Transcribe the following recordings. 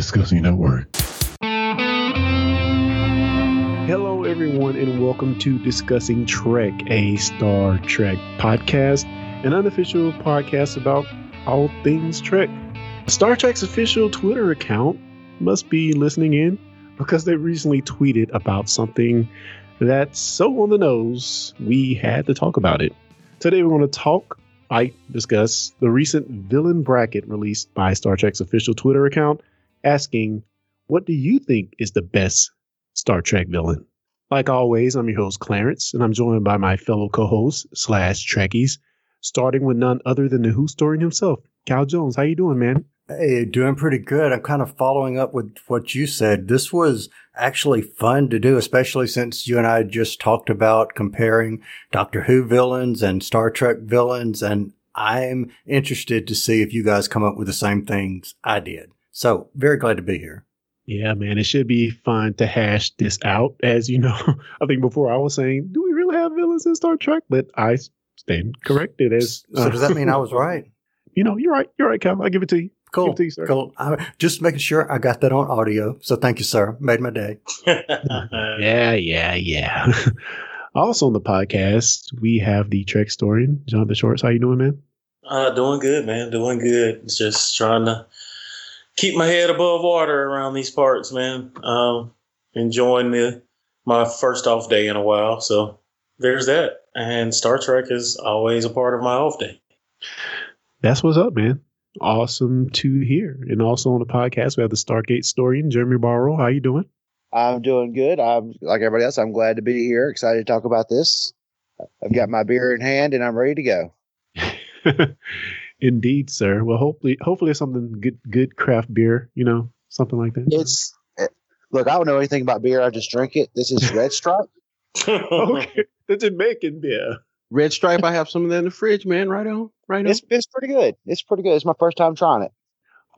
Discussing Network. Hello, everyone, and welcome to Discussing Trek, a Star Trek podcast, an unofficial podcast about all things Trek. Star Trek's official Twitter account must be listening in because they recently tweeted about something that's so on the nose we had to talk about it. Today, we're going to talk, I discuss the recent villain bracket released by Star Trek's official Twitter account, asking, What do you think is the best Star Trek villain? Like always, I'm your host, Clarence, and I'm joined by my fellow co hosts slash Trekkies, starting with none other than the Who story himself, Cal Jones. How you doing, man? Hey, doing pretty good. I'm kind of following up with what you said. This was actually fun to do, especially since you and I just talked about comparing Doctor Who villains and Star Trek villains. And I'm interested to see if you guys come up with the same things I did. So very glad to be here. Yeah, man, it should be fun to hash this out. As you know, I think before I was saying, do we really have villains in Star Trek? But I stand corrected as. Uh, so does that mean I was right? You know, you're right. You're right, Cal. I give it to you. Cool. You, cool. I, just making sure I got that on audio. So thank you, sir. Made my day. yeah, yeah, yeah. also on the podcast, we have the Trek historian, Jonathan Shorts. How you doing, man? Uh, doing good, man. Doing good. Just trying to keep my head above water around these parts, man. Um, enjoying the my first off day in a while. So there's that. And Star Trek is always a part of my off day. That's what's up, man awesome to hear. And also on the podcast, we have the Stargate historian, Jeremy Barrow. How you doing? I'm doing good. I'm like everybody else. I'm glad to be here. Excited to talk about this. I've got my beer in hand and I'm ready to go. Indeed, sir. Well, hopefully, hopefully, something good, good craft beer. You know, something like that. It's eh, look. I don't know anything about beer. I just drink it. This is Red Stripe. okay, the Jamaican beer. Red Stripe, I have some of that in the fridge, man. Right on, right on. It's, it's pretty good. It's pretty good. It's my first time trying it.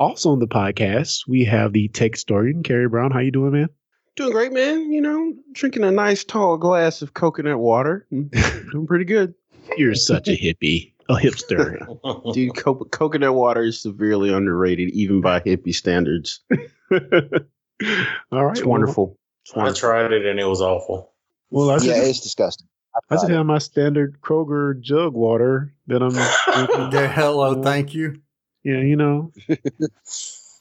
Also on the podcast, we have the tech historian, Carrie Brown. How you doing, man? Doing great, man. You know, drinking a nice tall glass of coconut water. doing pretty good. You're such a hippie, a hipster. Dude, co- coconut water is severely underrated, even by hippie standards. All right. It's wonderful. It's wonderful. I tried it and it was awful. Well, I yeah, it's disgusting. I just have my standard Kroger jug water that I'm drinking. hello, thank you. Yeah, you know,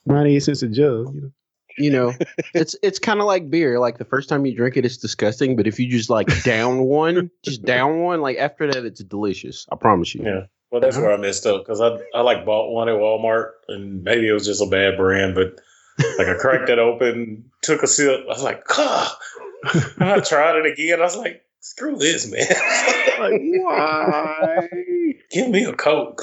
ninety eight cents a jug. You know, you know it's it's kind of like beer. Like the first time you drink it, it's disgusting, but if you just like down one, just down one, like after that, it's delicious. I promise you. Yeah. Well, that's where I messed up because I I like bought one at Walmart and maybe it was just a bad brand, but like I cracked it open, took a sip, I was like, ah. and I tried it again. I was like, screw this, man. like, why? Give me a Coke.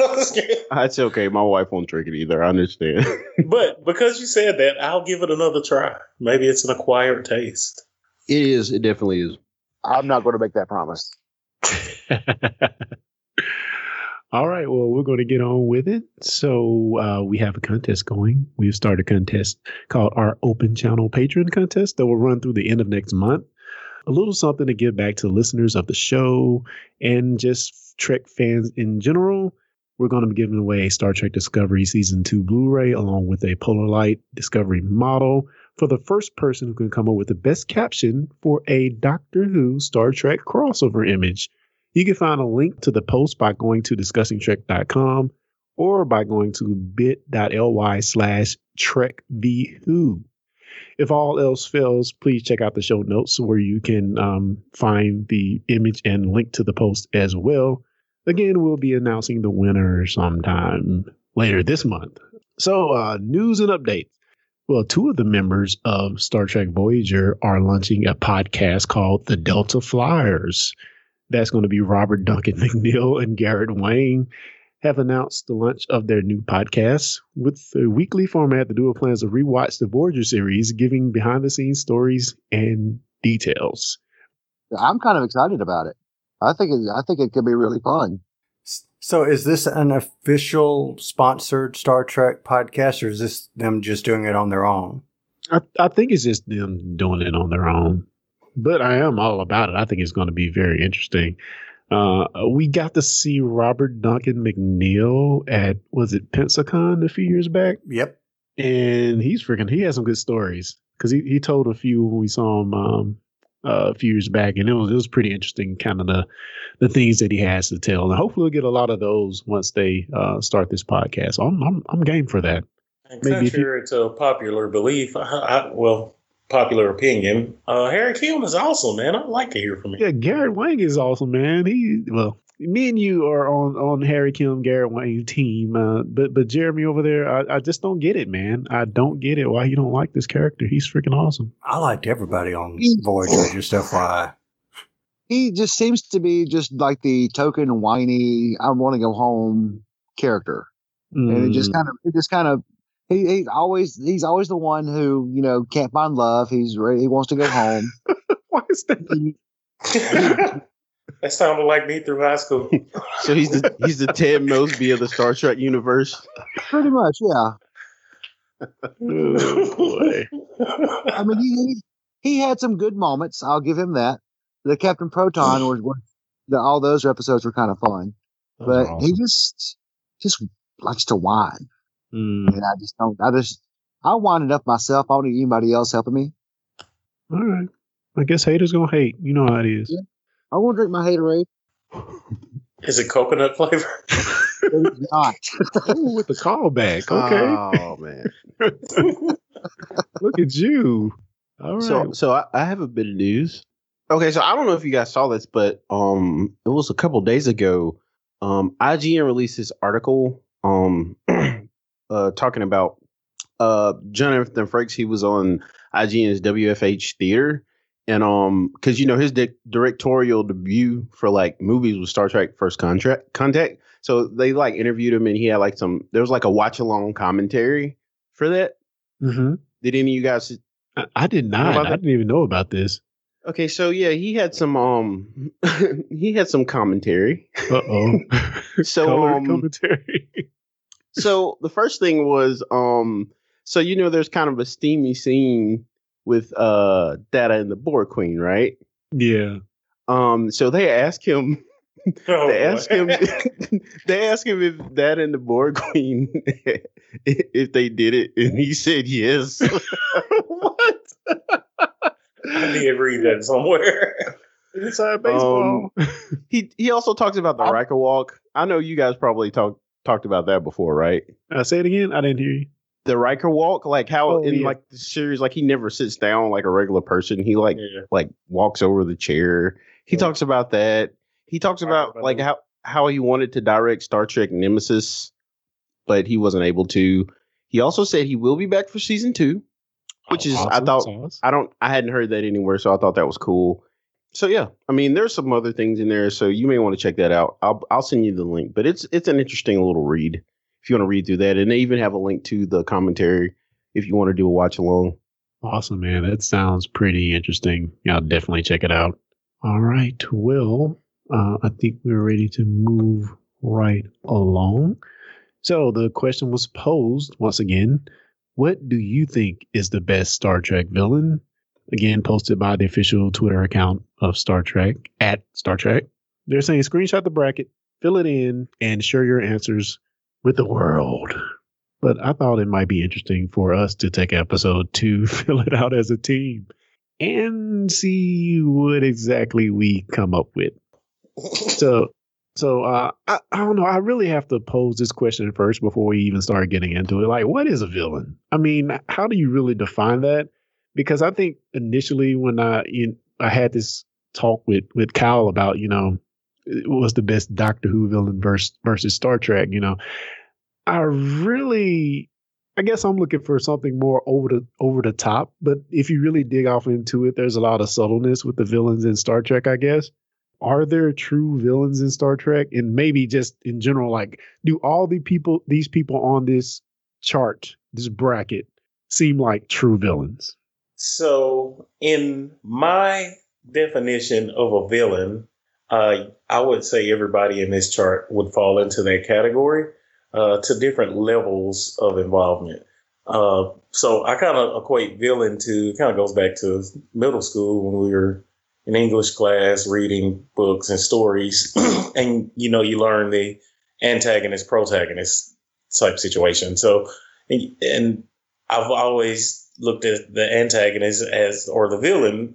That's okay. My wife won't drink it either. I understand. but because you said that, I'll give it another try. Maybe it's an acquired taste. It is. It definitely is. I'm not going to make that promise. All right. Well, we're going to get on with it. So uh, we have a contest going. We've started a contest called our Open Channel Patron Contest that will run through the end of next month a little something to give back to listeners of the show and just Trek fans in general. We're going to be giving away a Star Trek Discovery Season 2 Blu ray along with a Polar Light Discovery model for the first person who can come up with the best caption for a Doctor Who Star Trek crossover image. You can find a link to the post by going to discussingtrek.com or by going to bit.ly slash trekvwho. If all else fails, please check out the show notes where you can um, find the image and link to the post as well. Again, we'll be announcing the winner sometime later this month. So, uh, news and updates. Well, two of the members of Star Trek Voyager are launching a podcast called The Delta Flyers. That's going to be Robert Duncan McNeill and Garrett Wang have announced the launch of their new podcast. With a weekly format, the duo plans to rewatch the Voyager series, giving behind the scenes stories and details. I'm kind of excited about it. I think it, I think it could be really fun. So, is this an official sponsored Star Trek podcast, or is this them just doing it on their own? I, I think it's just them doing it on their own. But I am all about it. I think it's going to be very interesting. Uh, we got to see Robert Duncan McNeill at was it Pensacon a few years back? Yep. and he's freaking. He has some good stories because he, he told a few when we saw him um, uh, a few years back, and it was it was pretty interesting, kind of the the things that he has to tell, and hopefully we'll get a lot of those once they uh, start this podcast. I'm I'm I'm game for that. And contrary to popular belief, I, I, well, popular opinion, uh, Harry Kim is awesome, man. I'd like to hear from him. Yeah, Garrett Wang is awesome, man. He well, me and you are on on Harry Kim Garrett Wang team, uh, but but Jeremy over there, I, I just don't get it, man. I don't get it why you don't like this character. He's freaking awesome. I liked everybody on Voyager, just FYI. He just seems to be just like the token whiny, I want to go home character, mm. and it just kind of it just kind of he, he's always he's always the one who you know can't find love. He's ready, he wants to go home. Why is that? That sounded like me through high school. so he's the he's the Ted Mosby of the Star Trek universe. Pretty much, yeah. oh, boy. I mean, he he had some good moments. I'll give him that. The Captain Proton was, was the, all those episodes were kind of fun, but awesome. he just just likes to whine. Mm. And I just don't. I just I wind it up myself. I don't need anybody else helping me. All right. I guess haters gonna hate. You know how it is. Yeah. I won't drink my haterade. Is it coconut flavor? it's not. Ooh, with the callback. Okay. Oh man. Look at you. All right. So so I, I, have a bit of news. Okay, so I don't know if you guys saw this, but um it was a couple days ago. Um IGN released this article um uh talking about uh Jonathan Frakes, he was on IGN's WFH theater and um because you know his di- directorial debut for like movies was star trek first contract contact. So they like interviewed him and he had like some there was like a watch along commentary for that. Mm-hmm. did any of you guys i, I did not. i didn't even know about this. Okay so yeah he had some um he had some commentary. Uh-oh. So um, commentary. so the first thing was um so you know there's kind of a steamy scene with uh Data and the Borg Queen, right? Yeah. Um. So they ask him. Oh, they ask him. they ask him if Data and the Borg Queen if they did it, and he said yes. what? I need to read that somewhere. Inside baseball. Um, he he also talks about the Riker walk. I know you guys probably talked talked about that before, right? I uh, say it again. I didn't hear you the Riker walk, like how oh, in yeah. like the series, like he never sits down like a regular person. He like yeah. like walks over the chair. He yeah. talks about that. He talks about like how how he wanted to direct Star Trek Nemesis, but he wasn't able to. He also said he will be back for season two, which oh, is awesome. I thought awesome. I don't I hadn't heard that anywhere, so I thought that was cool. So yeah, I mean, there's some other things in there, so you may want to check that out. I'll I'll send you the link, but it's it's an interesting little read if you want to read through that. And they even have a link to the commentary if you want to do a watch along. Awesome, man. That sounds pretty interesting. I'll definitely check it out. All right. Well, uh, I think we're ready to move right along. So the question was posed once again What do you think is the best Star Trek villain? Again, posted by the official Twitter account of Star Trek at Star Trek. They're saying screenshot the bracket, fill it in, and share your answers with the world. But I thought it might be interesting for us to take episode two, fill it out as a team, and see what exactly we come up with. So, so uh, I, I don't know. I really have to pose this question first before we even start getting into it. Like, what is a villain? I mean, how do you really define that? Because I think initially when I you, I had this talk with with Kyle about you know was the best Doctor Who villain versus versus Star Trek. You know, I really, I guess I'm looking for something more over the over the top. But if you really dig off into it, there's a lot of subtleness with the villains in Star Trek. I guess. Are there true villains in Star Trek? And maybe just in general, like, do all the people, these people on this chart, this bracket, seem like true villains? So, in my definition of a villain, uh, I would say everybody in this chart would fall into that category uh, to different levels of involvement. Uh, so I kind of equate villain to kind of goes back to middle school when we were in English class reading books and stories, and you know you learn the antagonist protagonist type situation. So and, and I've always looked at the antagonist as or the villain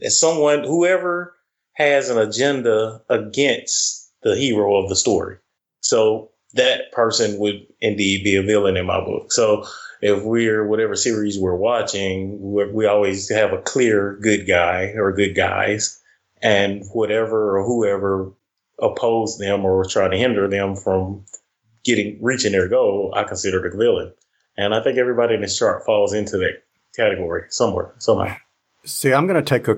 as someone whoever has an agenda against the hero of the story. So that person would indeed be a villain in my book. So if we're whatever series we're watching, we're, we always have a clear good guy or good guys, and whatever or whoever oppose them or try to hinder them from getting reaching their goal, I consider the villain. And I think everybody in this chart falls into that category somewhere, somehow. See, I'm going to take a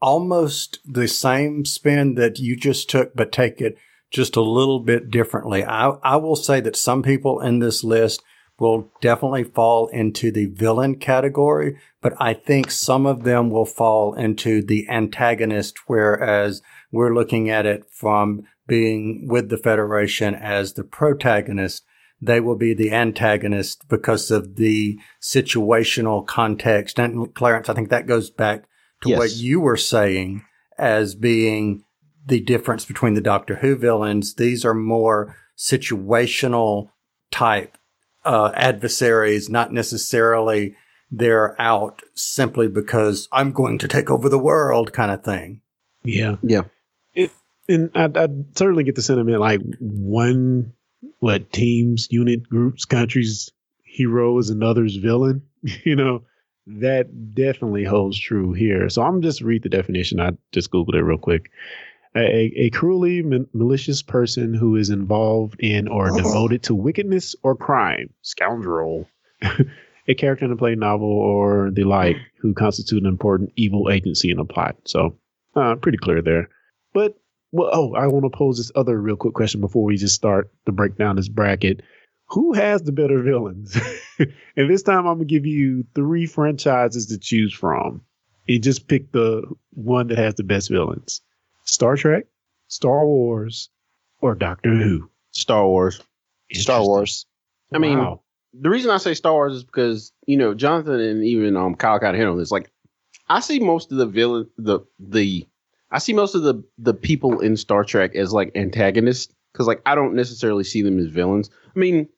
almost the same spin that you just took, but take it just a little bit differently. I, I will say that some people in this list will definitely fall into the villain category, but I think some of them will fall into the antagonist, whereas we're looking at it from being with the Federation as the protagonist. They will be the antagonist because of the situational context. And Clarence, I think that goes back to yes. what you were saying as being the difference between the Doctor Who villains. These are more situational type uh, adversaries, not necessarily they're out simply because I'm going to take over the world kind of thing. Yeah. Yeah. It, and I, I certainly get the sentiment like one, what teams, unit, groups, countries, hero is another's villain, you know, that definitely holds true here. So I'm just read the definition. I just Googled it real quick a, a cruelly ma- malicious person who is involved in or devoted to wickedness or crime, scoundrel, a character in a play novel or the like who constitute an important evil agency in a plot. So, uh, pretty clear there. But, well, oh, I want to pose this other real quick question before we just start to break down this bracket. Who has the better villains? and this time I'm going to give you three franchises to choose from. And just pick the one that has the best villains. Star Trek, Star Wars, or Doctor Who? Star Wars. Star Wars. I mean, wow. the reason I say Star Wars is because you know Jonathan and even um Kyle kind of hit on this. Like, I see most of the villain, the the, I see most of the the people in Star Trek as like antagonists because like I don't necessarily see them as villains. I mean,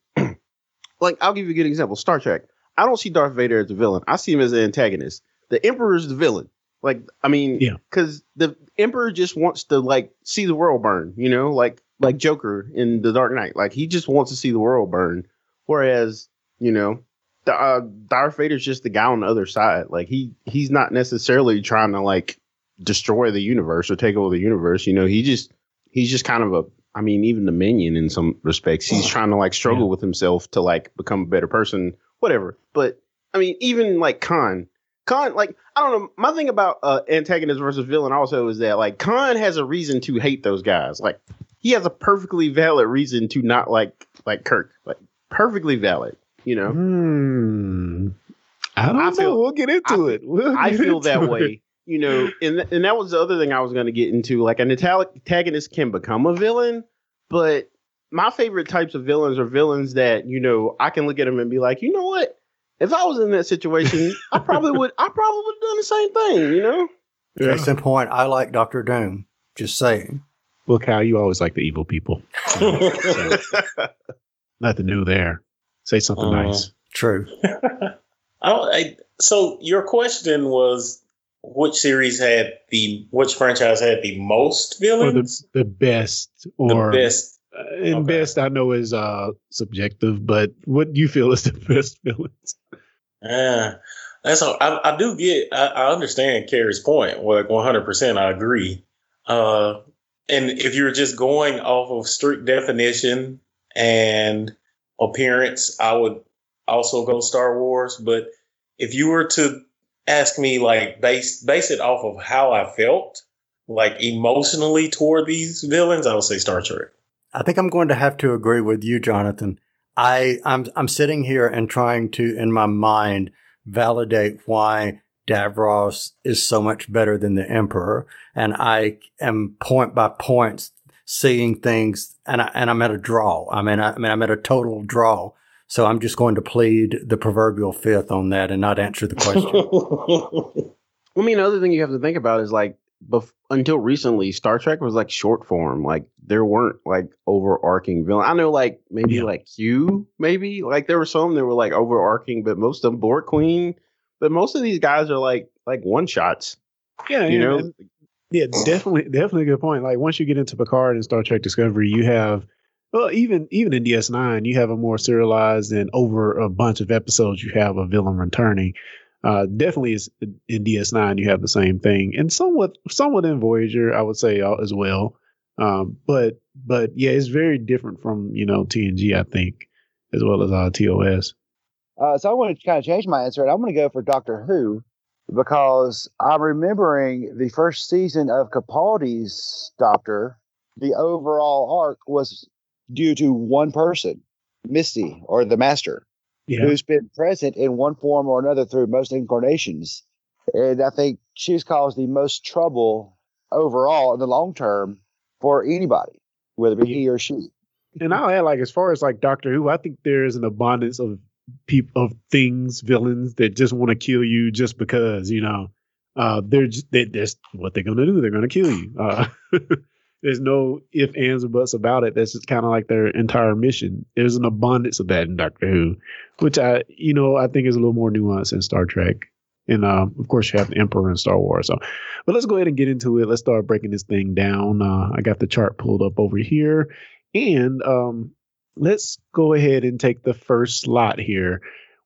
like I'll give you a good example. Star Trek. I don't see Darth Vader as a villain. I see him as an antagonist. The Emperor is the villain. Like, I mean, yeah, because the Emperor just wants to like see the world burn, you know, like like Joker in The Dark Knight. Like he just wants to see the world burn. Whereas, you know, the, uh, Darth Vader's just the guy on the other side. Like he he's not necessarily trying to like destroy the universe or take over the universe. You know, he just he's just kind of a I mean, even the minion in some respects, he's trying to like struggle yeah. with himself to like become a better person, whatever. But I mean, even like Khan, Khan, like I don't know. My thing about uh, antagonist versus villain also is that like Khan has a reason to hate those guys. Like he has a perfectly valid reason to not like like Kirk. Like perfectly valid. You know. Hmm. I don't I know. We'll get into I, it. We'll I feel that it. way. You know, and th- and that was the other thing I was going to get into. Like an antagonist can become a villain, but my favorite types of villains are villains that you know I can look at them and be like, you know what, if I was in that situation, I probably would. I probably would have done the same thing. You know. Yeah. Case in point, I like Doctor Doom. Just saying. Well, Cal, you always like the evil people. so, nothing new there. Say something uh, nice. True. I don't. I, so your question was which series had the which franchise had the most villains? Or the, the best or the best. Uh, and okay. best I know is uh subjective, but what do you feel is the best villains? Yeah, that's all, I, I do get. I, I understand Carrie's point. Like one hundred percent, I agree. Uh, and if you're just going off of strict definition and appearance, I would also go Star Wars. But if you were to ask me, like base base it off of how I felt, like emotionally toward these villains, I would say Star Trek. I think I'm going to have to agree with you, Jonathan. I I'm I'm sitting here and trying to in my mind validate why Davros is so much better than the Emperor, and I am point by point seeing things, and I, and I'm at a draw. I mean, I, I mean, I'm at a total draw. So I'm just going to plead the proverbial fifth on that and not answer the question. I mean, the other thing you have to think about is like bef- until recently, Star Trek was like short form. Like there weren't like overarching villain. I know like maybe yeah. like Q, maybe like there were some that were like overarching, but most of them Borg Queen. But most of these guys are like like one shots. Yeah, you yeah, know. And, yeah, definitely, definitely a good point. Like once you get into Picard and Star Trek Discovery, you have well, even even in DS9, you have a more serialized and over a bunch of episodes. You have a villain returning. Uh, definitely is in DS9 you have the same thing, and somewhat somewhat in Voyager I would say uh, as well. Um, but but yeah, it's very different from you know TNG I think as well as uh, TOS. Uh, so I want to kind of change my answer, and I'm going to go for Doctor Who because I'm remembering the first season of Capaldi's Doctor. The overall arc was due to one person, Missy or the Master yeah. who's been present in one form or another through most incarnations. And I think she's caused the most trouble overall in the long term for anybody, whether it be he or she. And I'll add, like, as far as like Doctor Who, I think there is an abundance of people, of things, villains that just want to kill you just because, you know, uh, they're just, they, that's what they're going to do. They're going to kill you. Uh, there's no if, ands, or buts about it. That's just kind of like their entire mission. There's an abundance of that in Doctor Who, which I, you know, I think is a little more nuanced in Star Trek. And uh, of course, you have the Emperor in Star Wars. So, but let's go ahead and get into it. Let's start breaking this thing down. Uh, I got the chart pulled up over here, and um, let's go ahead and take the first slot here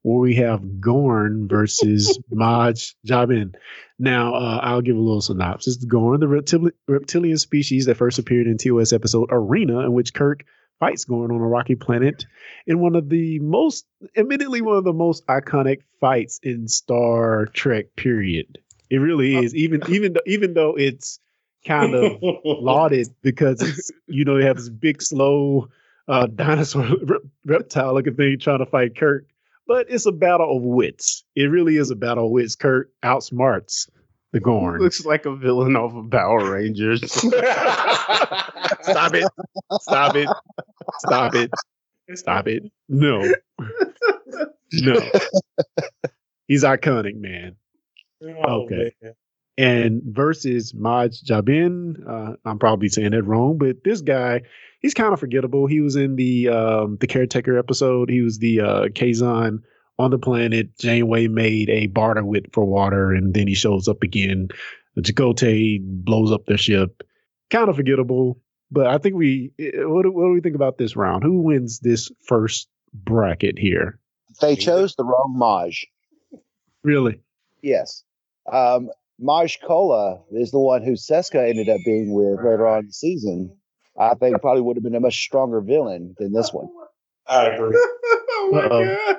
where we have Gorn versus Maj Jabin. Now, uh, I'll give a little synopsis. Gorn, the reptili- reptilian species that first appeared in TOS episode Arena, in which Kirk fights Gorn on a rocky planet in one of the most, admittedly, one of the most iconic fights in Star Trek. Period. It really is. Even even though, even though it's kind of lauded because it's you know they have this big slow uh, dinosaur reptile looking thing trying to fight Kirk but it's a battle of wits. It really is a battle of wits. Kirk outsmarts the Gorn. Looks like a villain off of a Power Rangers. Stop it. Stop it. Stop it. Stop it. No. No. He's iconic, man. Oh, okay. Man. And versus Maj Jabin, uh, I'm probably saying that wrong, but this guy, he's kind of forgettable. He was in the um, the caretaker episode. He was the uh, Kazon on the planet. Janeway made a barter with for water, and then he shows up again. The Chakotay blows up their ship. Kind of forgettable, but I think we. Eh, what do, what do we think about this round? Who wins this first bracket here? They chose the wrong Maj. Really? Yes. Um, Maj Culluh is the one who Seska ended up being with later on in the season. I think probably would have been a much stronger villain than this one. I agree. oh my Uh-oh. god.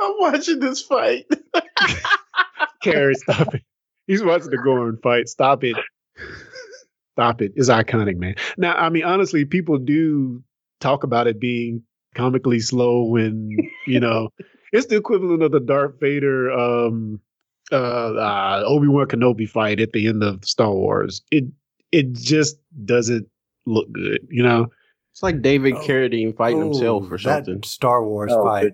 I'm watching this fight. Carrie, stop it. He's watching the Gorn fight. Stop it. Stop it. It's iconic, man. Now, I mean, honestly, people do talk about it being comically slow when, you know, it's the equivalent of the Darth Vader um uh, uh Obi-Wan Kenobi fight at the end of Star Wars. It it just doesn't look good, you know. It's like David oh, Carradine fighting oh, himself or something. Star Wars oh, fight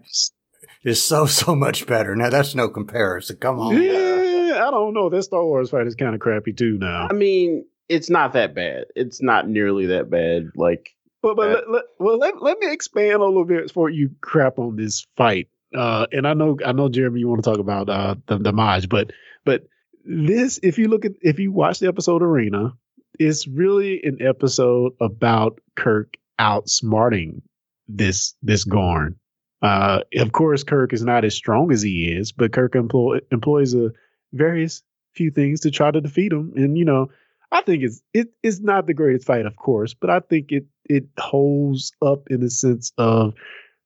is so so much better. Now that's no comparison. Come on. Yeah, I don't know. That Star Wars fight is kind of crappy too. Now, I mean, it's not that bad. It's not nearly that bad. Like, but but let, let, well, let, let me expand a little bit before you crap on this fight. Uh, and I know I know Jeremy, you want to talk about uh, the the Maj, but but this, if you look at if you watch the episode Arena, it's really an episode about Kirk outsmarting this this Gorn. Uh, of course, Kirk is not as strong as he is, but Kirk employ, employs a various few things to try to defeat him. And you know, I think it's it is not the greatest fight, of course, but I think it it holds up in the sense of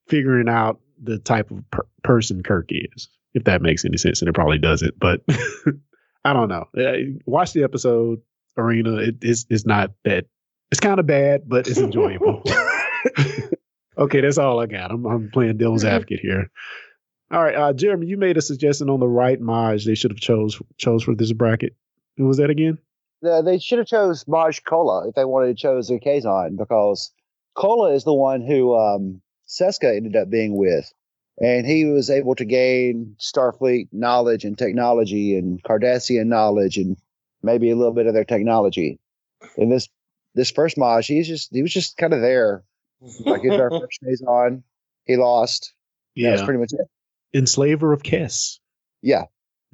figuring out the type of per- person Kirk is. If that makes any sense, and it probably doesn't, but I don't know. Watch the episode Arena. It is it's not that. It's kind of bad, but it's enjoyable. okay, that's all I got. I'm, I'm playing devil's advocate here. All right, uh, Jeremy, you made a suggestion on the right Maj they should have chose chose for this bracket. Who was that again? Uh, they should have chose Maj Culluh if they wanted to choose a Kazon because Culluh is the one who um, Seska ended up being with. And he was able to gain Starfleet knowledge and technology and Cardassian knowledge and maybe a little bit of their technology. In this this first Maj, he's just he was just kind of there. Like his our first days on, he lost. Yeah, that's pretty much it. Enslaver of Kes. Yeah.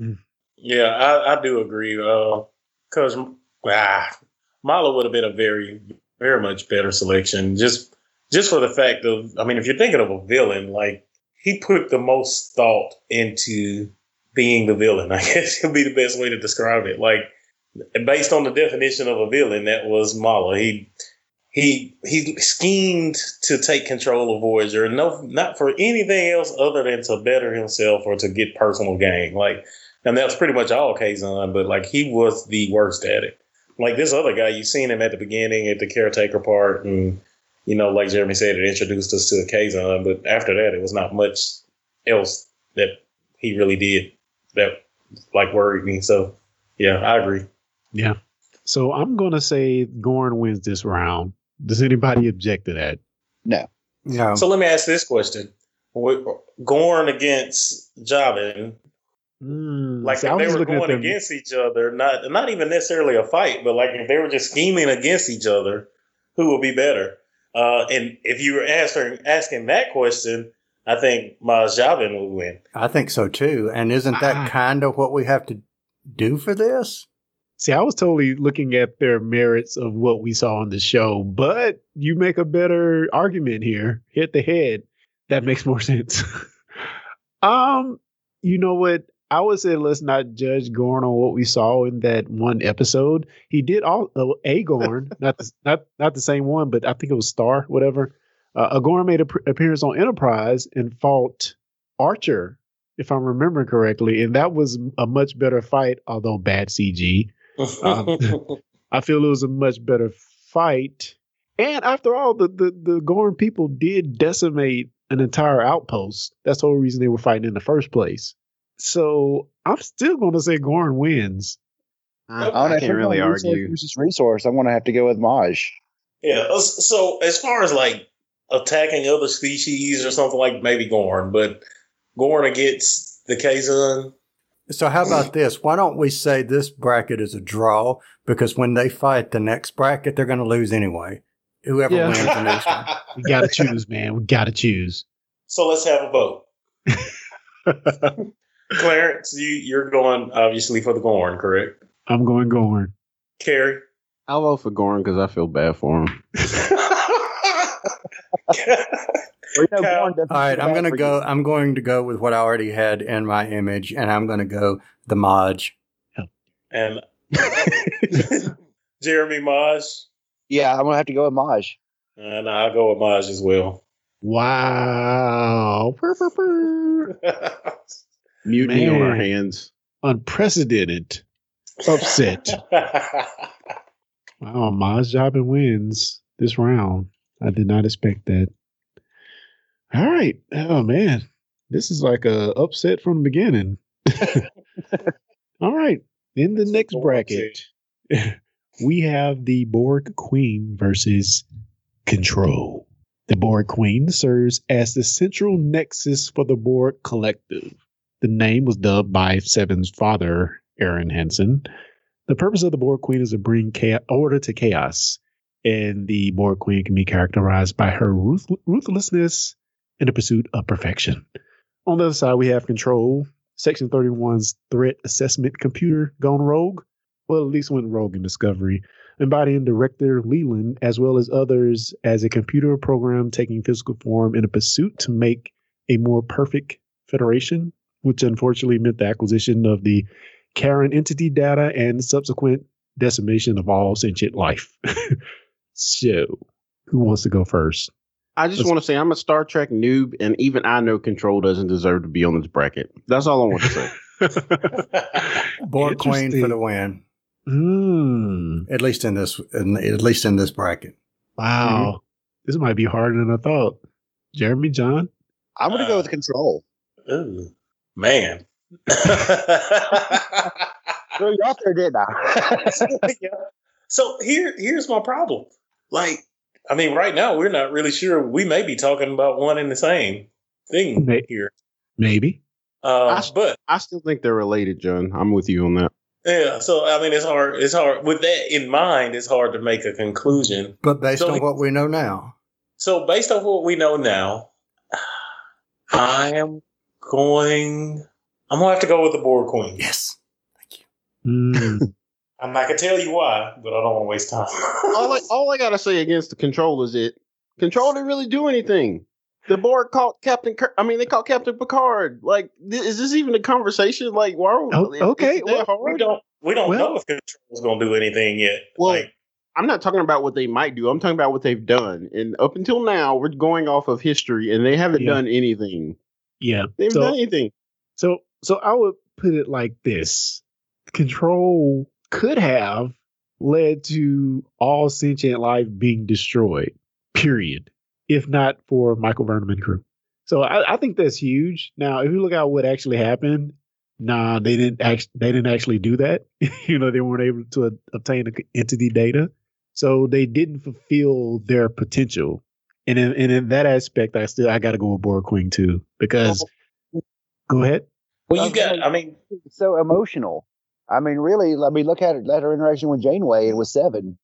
Mm. Yeah, I, I do agree. Because uh, ah, Malla would have been a very, very much better selection. Just, just for the fact of, I mean, if you're thinking of a villain, like he put the most thought into being the villain. I guess would be the best way to describe it. Like based on the definition of a villain, that was Malla. He he he schemed to take control of Voyager, no, not for anything else other than to better himself or to get personal gain. Like, and that's pretty much all Kazon, but like he was the worst at it. Like this other guy, you've seen him at the beginning at the caretaker part, and you know, like Jeremy said, it introduced us to Kazon, but after that, it was not much else that he really did that like worried me. So, yeah, I agree. Yeah. So I'm gonna say Gorn wins this round. Does anybody object to that? No. No. So let me ask this question: Gorn against Zhaban, mm, like if they were going against each other, not not even necessarily a fight, but like if they were just scheming against each other, who would be better? Uh, and if you were answering asking that question, I think Maz Zhaban would win. I think so too. And isn't that uh, kind of what we have to do for this? See, I was totally looking at their merits of what we saw on the show, but you make a better argument here. Hit the head. That makes more sense. um, you know what? I would say let's not judge Gorn on what we saw in that one episode. He did all uh, a Gorn, not the, not not the same one, but I think it was Star, whatever. Uh, a Gorn made an pr- appearance on Enterprise and fought Archer, if I'm remembering correctly, and that was a much better fight, although bad CG. Um, I feel it was a much better fight. And after all, the, the, the Gorn people did decimate an entire outpost. That's the whole reason they were fighting in the first place. So I'm still going to say Gorn wins. I, I, I can't really argue. Versus resource, I'm going to have to go with Maj. Yeah. Uh, so as far as like attacking other species or something like maybe Gorn, but Gorn against the Kazon, so how about this? Why don't we say this bracket is a draw? Because when they fight the next bracket, they're going to lose anyway. Whoever yeah. wins the next one. We got to choose, man. We got to choose. So let's have a vote. Clarence, you, you're going obviously for the Gorn, correct? I'm going Gorn. Carrie? I'll vote for Gorn because I feel bad for him. All right, I'm gonna go. You. I'm going to go with what I already had in my image, and I'm going to go the Maj. And Jeremy Maj. Yeah, I'm gonna have to go with Maj. And I'll go with Maj as well. Wow. Mutiny on our hands. Unprecedented upset. wow, Maj Zhaban wins this round. I did not expect that. All right. Oh man, this is like a upset from the beginning. All right. In the next bracket, we have the Borg Queen versus Control. The Borg Queen serves as the central nexus for the Borg Collective. The name was dubbed by Seven's father, Erin Hansen. The purpose of the Borg Queen is to bring chaos, order to chaos, and the Borg Queen can be characterized by her ruth- ruthlessness, in the pursuit of perfection. On the other side, we have Control, Section 31's threat assessment computer gone rogue. Well, at least went rogue in Discovery, embodying Director Leland as well as others as a computer program taking physical form in a pursuit to make a more perfect Federation, which unfortunately meant the acquisition of the Karen entity data and subsequent decimation of all sentient life. so, who wants to go first? I just want to say I'm a Star Trek noob, and even I know Control doesn't deserve to be on this bracket. That's all I want to say. Borg Queen for the win. Mm. At least in this, in, at least in this bracket. Wow, mm-hmm. this might be harder than I thought. Jeremy, John, I'm going to uh, go with Control. Ooh, man. Threw you off there, didn't I? So here, here's my problem. Like I mean, right now we're not really sure. We may be talking about one and the same thing maybe. here. Maybe. Uh, I, but I still think they're related, John. I'm with you on that. Yeah, so I mean, it's hard. It's hard with that in mind. It's hard to make a conclusion. But based so, on what we know now, so based on what we know now, I am going. I'm gonna have to go with the Borg Queen. Yes, thank you. Mm. I'm not gonna tell you why, but I don't want to waste time. all, I, all I gotta say against the control is it control didn't really do anything. The Borg called Captain. Kirk, I mean, they called Captain Picard. Like, th- is this even a conversation? Like, why? Are we, oh, okay, well, we don't. We don't well, know if Control's going to do anything yet. Well, like, I'm not talking about what they might do. I'm talking about what they've done. And up until now, we're going off of history, and they haven't yeah. done anything. Yeah, they've so, done anything. So, so I would put it like this: Control could have led to all sentient life being destroyed. Period if not for Michael Burnham and crew. So I, I, think that's huge. Now, if you look at what actually happened, nah, they didn't actually they didn't actually do that. you know, they weren't able to a- obtain the entity data, so they didn't fulfill their potential. And in, and in that aspect, I still I got to go with Borg Queen too because. Go ahead. Well, you got. I mean, so emotional. I mean, really. I mean, look at it. At her interaction with Janeway and with Seven.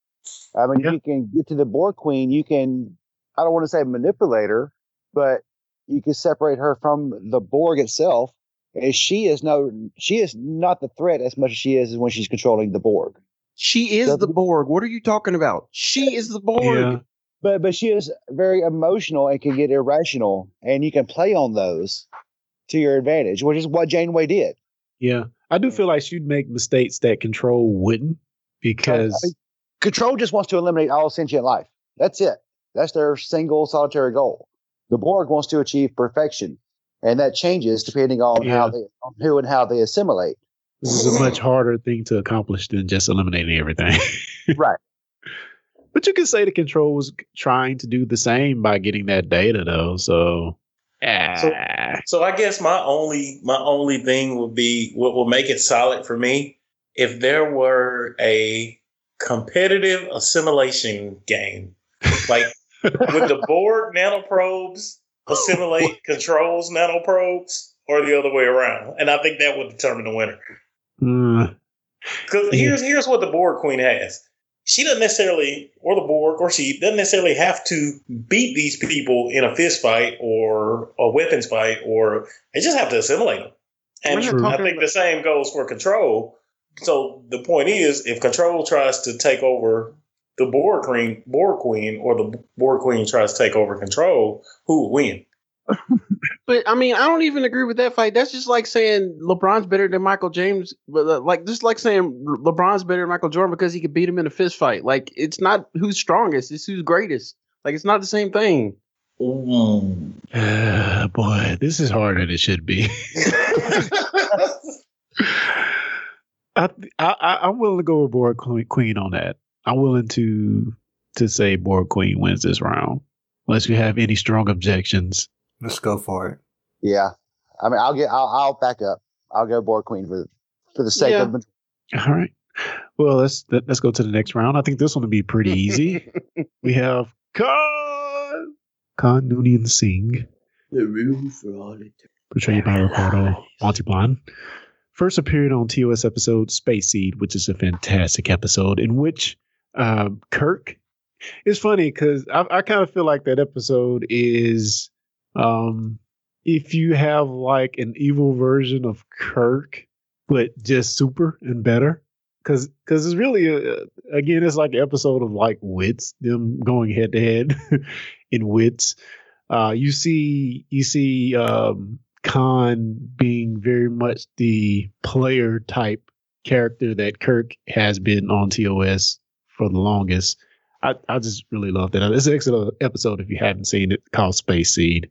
I mean, yeah. you can get to the Borg Queen. You can I don't want to say manipulate her, but you can separate her from the Borg itself. And she is no, she is not the threat as much as she is when she's controlling the Borg. She is so, the Borg. What are you talking about? She is the Borg. Yeah. But but she is very emotional and can get irrational, and you can play on those to your advantage, which is what Janeway did. Yeah, I do feel like she'd make mistakes that Control wouldn't, because I mean, Control just wants to eliminate all sentient life. That's it. That's their single solitary goal. The Borg wants to achieve perfection, and that changes depending on yeah. how they, on who and how they assimilate. This is a much harder thing to accomplish than just eliminating everything. right. But you can say the control was trying to do the same by getting that data, though. So, ah. so, so I guess my only my only thing would be what will make it solid for me if there were a competitive assimilation game, like would the Borg nanoprobes assimilate controls nanoprobes or the other way around? And I think that would determine the winner. Because mm. here's here's what the Borg Queen has. She doesn't necessarily, or the Borg, or she doesn't necessarily have to beat these people in a fist fight or a weapons fight, or they just have to assimilate them. And I think about- the same goes for Control. So the point is, if Control tries to take over the Borg Queen, Borg Queen, or the Borg Queen tries to take over control, who will win? But I mean, I don't even agree with that fight. That's just like saying LeBron's better than Michael James, but uh, like just like saying LeBron's better than Michael Jordan because he could beat him in a fist fight. Like it's not who's strongest, it's who's greatest. Like it's not the same thing. Mm. Uh, boy, this is harder than it should be. I, I, I'm willing to go with Borg Queen on that. I'm willing to to say Borg Queen wins this round, unless you have any strong objections. Let's go for it. Yeah, I mean, I'll get, I'll, I'll back up. I'll go Borg Queen for for the sake yeah. of. All right. Well, let's let's go to the next round. I think this one will be pretty easy. we have Khan Khan Noonien Singh. The room for all eternity. Portrayed by Ricardo Montalban first appeared on TOS episode Space Seed, which is a fantastic episode in which uh, Kirk. It's funny because I, I kind of feel like that episode is um, if you have like an evil version of Kirk, but just super and better. Because because it's really a, again it's like an episode of like wits them going head to head in wits. Uh, you see you see um, Khan being very much the player type character that Kirk has been on TOS for the longest. I, I just really love that. It's an excellent episode if you haven't seen it, called Space Seed.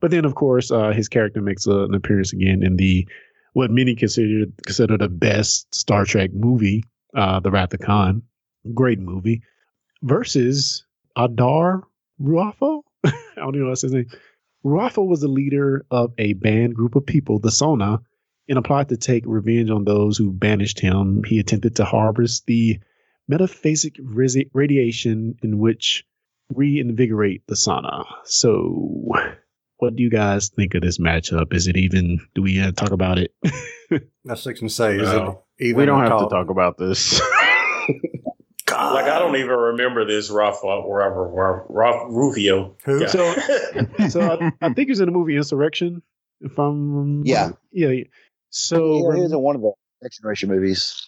But then, of course, uh, his character makes a, an appearance again in the what many consider consider the best Star Trek movie, uh, The Wrath of Khan. Great movie. Versus Adar Ruafo. I don't even know what's his name. Ruafo was the leader of a banned group of people, the Son'a, and applied to take revenge on those who banished him. He attempted to harvest the metaphasic radiation in which reinvigorate the Son'a. So, what do you guys think of this matchup? Is it even? Do we uh, talk about it? That's six and say. Is it? Even we don't have talk. to talk about this. God. Like I don't even remember this Ralph Ralph, Ralph Rufio. Who? So, so I, I, think he's in the movie Insurrection. If I'm yeah yeah. So yeah, he was in one of the Next Generation movies.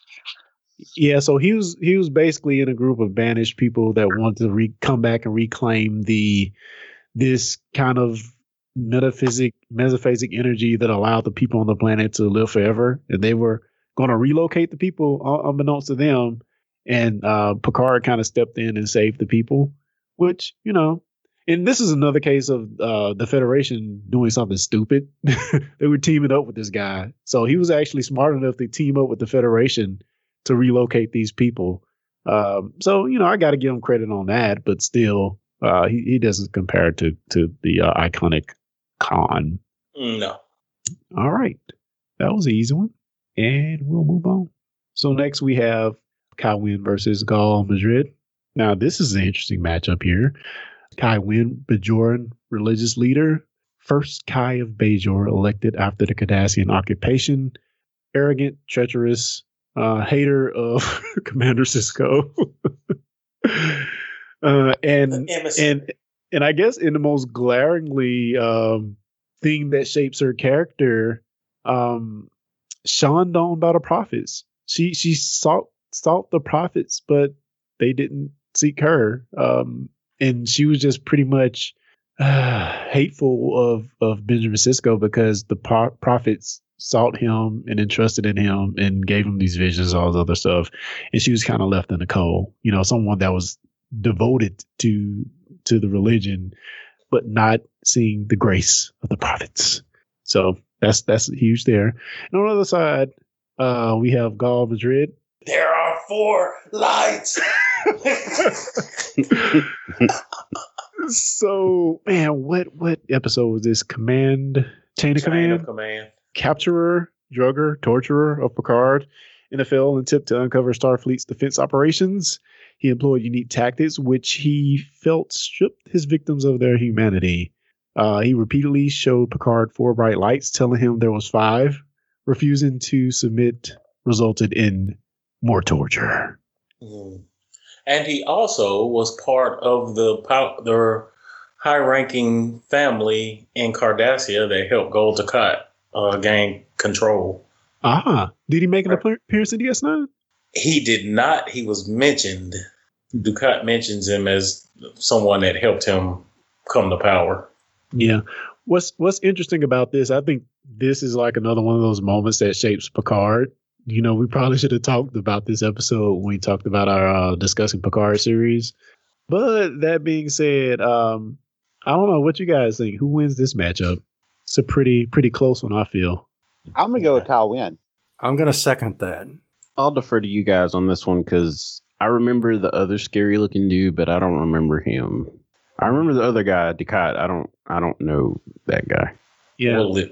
Yeah, so he was he was basically in a group of banished people that wanted to re- come back and reclaim the this kind of metaphysic metaphasic energy that allowed the people on the planet to live forever, and they were going to relocate the people unbeknownst to them and uh, Picard kind of stepped in and saved the people, which you know. And this is another case of uh, the Federation doing something stupid. they were teaming up with this guy, so he was actually smart enough to team up with the Federation to relocate these people. Um, so you know, I got to give him credit on that, but still, uh, he, he doesn't compare to to the uh, iconic Khan. No. All right, that was an easy one, and we'll move on. So next we have Kai Winn versus Gul Madred. Now, this is an interesting matchup here. Kai Winn, Bajoran religious leader, first Kai of Bajor elected after the Cardassian occupation, arrogant, treacherous, uh, hater of Commander Sisko. uh, and and and I guess in the most glaringly um, thing that shapes her character, um, shunned on by the prophets. She she sought sought the prophets, but they didn't seek her. Um, and she was just pretty much hateful of of Benjamin Sisko because the pro- prophets sought him and entrusted in him and gave him these visions, all this other stuff, and she was kind of left in the cold. You know, someone that was devoted to to the religion, but not seeing the grace of the prophets. So that's that's huge there. And on the other side, uh, we have Gul Madred. There are four lights. so, man, what what episode was this? Command Chain of Chain Command? Of command. Capturer, drugger, torturer of Picard field and tipped to uncover Starfleet's defense operations. He employed unique tactics, which he felt stripped his victims of their humanity. Uh, he repeatedly showed Picard four bright lights, telling him there was five. Refusing to submit resulted in more torture. Mm. And he also was part of the the high-ranking family in Cardassia that helped Gul Dukat uh, gain control. Ah, did he make an appearance in DS9? He did not. He was mentioned. Dukat mentions him as someone that helped him come to power. Yeah. What's What's interesting about this? I think this is like another one of those moments that shapes Picard you know, we probably should have talked about this episode when we talked about our uh, discussing Picard series. But that being said, um, I don't know what you guys think. Who wins this matchup? It's a pretty pretty close one, I feel. I'm gonna go with Kai Winn. I'm gonna second that. I'll defer to you guys on this one because I remember the other scary looking dude, but I don't remember him. I remember the other guy, Dukat. I don't I don't know that guy. Yeah. Well,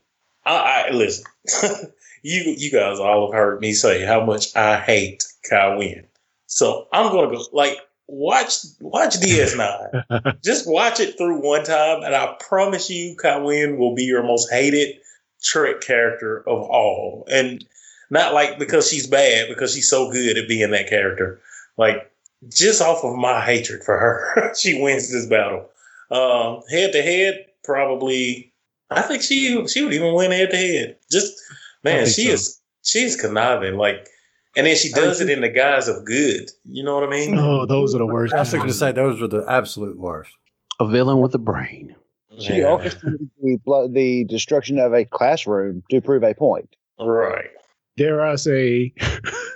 I, I listen. you you guys all have heard me say how much I hate Kai Winn. So I'm gonna go like watch watch DS9. Just watch it through one time, and I promise you, Kai Winn will be your most hated Trek character of all. And not like because she's bad, because she's so good at being that character. Like just off of my hatred for her, she wins this battle. Um, head to head, probably. I think she she would even win head to head. Just Man, she so. is she's conniving, like, and then she does it in the guise of good. You know what I mean? Oh, those are the worst. I was going to say those are the absolute worst. A villain with a brain. She yeah. orchestrated the, the destruction of a classroom to prove a point. Right. Dare I say,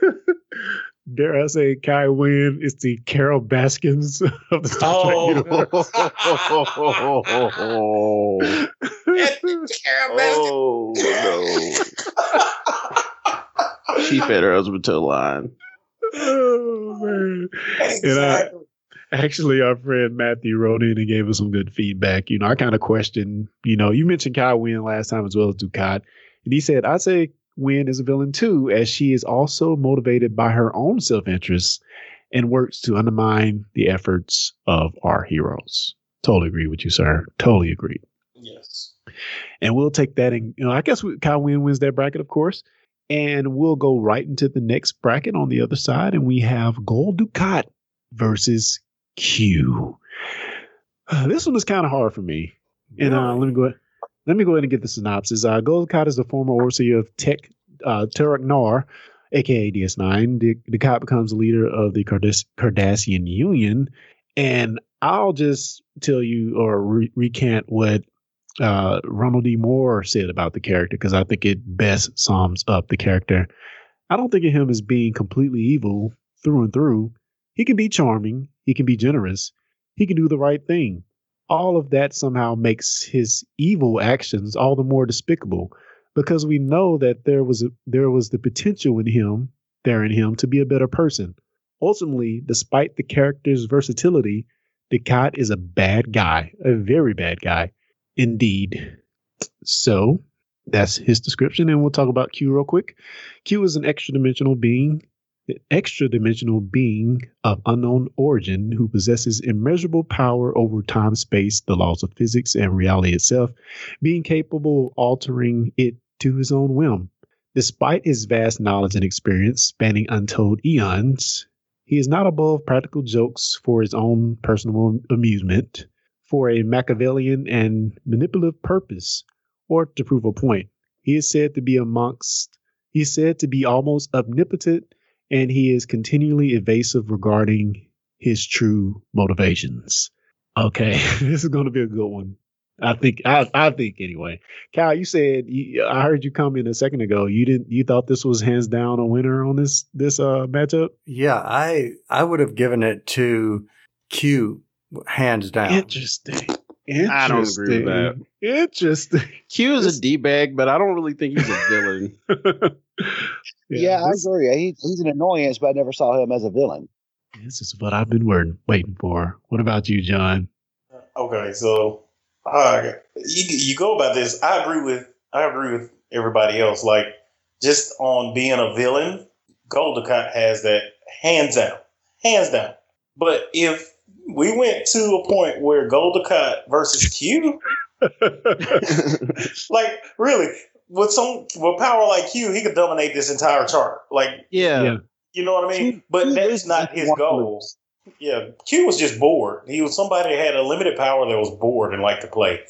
dare I say, Kai Winn is the Carol Baskins of the Star oh. Carol oh, no. she fed her husband to a lion. Oh, man. Exactly. And I, actually, our friend Matthew wrote in and gave us some good feedback. You know, I kind of questioned, you know, you mentioned Kai Winn last time as well as Dukat. And he said, I'd say Winn is a villain too, as she is also motivated by her own self interest and works to undermine the efforts of our heroes. Totally agree with you, sir. Totally agree. Yes. And we'll take that and you know, I guess Kai Winn wins that bracket, of course. And we'll go right into the next bracket on the other side, and we have Gul Dukat versus Q. Uh, this one is kind of hard for me. And uh, let me go. Let me go ahead and get the synopsis. Uh, Dukat is the former overseer of Tech uh, Nar, aka DS9. The, Dukat becomes the leader of the Cardass- Cardassian Union, and I'll just tell you or re- recant what uh, Ronald D. Moore said about the character because I think it best sums up the character. I don't think of him as being completely evil through and through. He can be charming, he can be generous, he can do the right thing. All of that somehow makes his evil actions all the more despicable because we know that there was a, there was the potential in him there in him to be a better person. Ultimately, despite the character's versatility, Dukat is a bad guy, a very bad guy indeed. So that's his description, and we'll talk about Q real quick. Q is an extra dimensional being, extra dimensional being of unknown origin who possesses immeasurable power over time, space, the laws of physics, and reality itself, being capable of altering it to his own whim. Despite his vast knowledge and experience spanning untold eons, he is not above practical jokes for his own personal amusement, for a Machiavellian and manipulative purpose, or to prove a point. He is said to be amongst, he is said to be almost omnipotent, and he is continually evasive regarding his true motivations. Okay, this is going to be a good one. I think I I think anyway. Kyle, you said you, I heard you come in a second ago. You didn't you thought this was hands down a winner on this this uh matchup? Yeah, I I would have given it to Q hands down. Interesting. Interesting. I don't agree with that. Interesting. Q is a d bag, but I don't really think he's a villain. yeah, yeah I agree. He, he's an annoyance, but I never saw him as a villain. This is what I've been waiting waiting for. What about you, John? Okay, so uh, you you go about this. I agree with I agree with everybody else. Like just on being a villain, Gul Dukat has that hands down, hands down. But if we went to a point where Gul Dukat versus Q, like really, with some with power like Q, he could dominate this entire chart. Like yeah. yeah. You know what I mean? But that's not his goal. Yeah, Q was just bored. He was somebody that had a limited power that was bored and liked to play.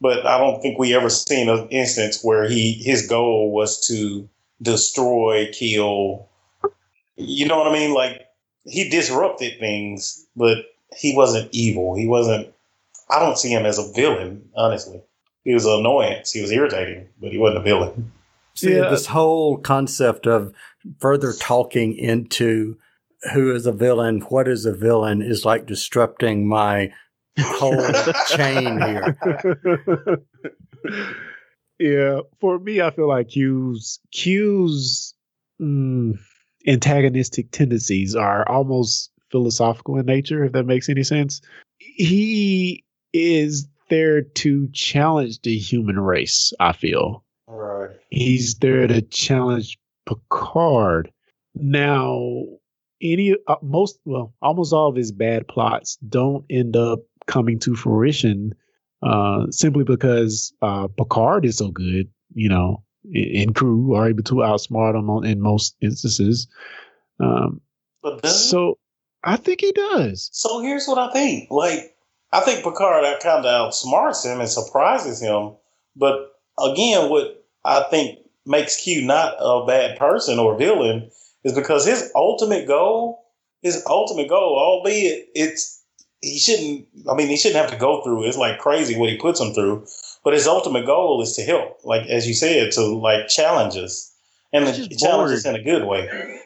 But I don't think we ever seen an instance where he his goal was to destroy, kill. You know what I mean? Like he disrupted things, but he wasn't evil. He wasn't. I don't see him as a villain, honestly. He was an annoyance. He was irritating, but he wasn't a villain. See, yeah. this whole concept of further talking into who is a villain, what is a villain, is like disrupting my whole chain here. Yeah, for me, I feel like Q's Q's mm, antagonistic tendencies are almost philosophical in nature, if that makes any sense. He is there to challenge the human race, I feel. Right. He's there to challenge Picard. Now, any uh, most well almost all of his bad plots don't end up coming to fruition uh, simply because uh, Picard is so good, you know, and crew are able to outsmart him in most instances. Um, but so I think he does. So here's what I think. Like I think Picard kind of outsmarts him and surprises him. But again, what I think makes Q not a bad person or villain is because his ultimate goal, his ultimate goal, albeit it's he shouldn't. I mean, he shouldn't have to go through. It's like crazy what he puts him through. But his ultimate goal is to help, like as you said, to like challenges and the challenges in a good way.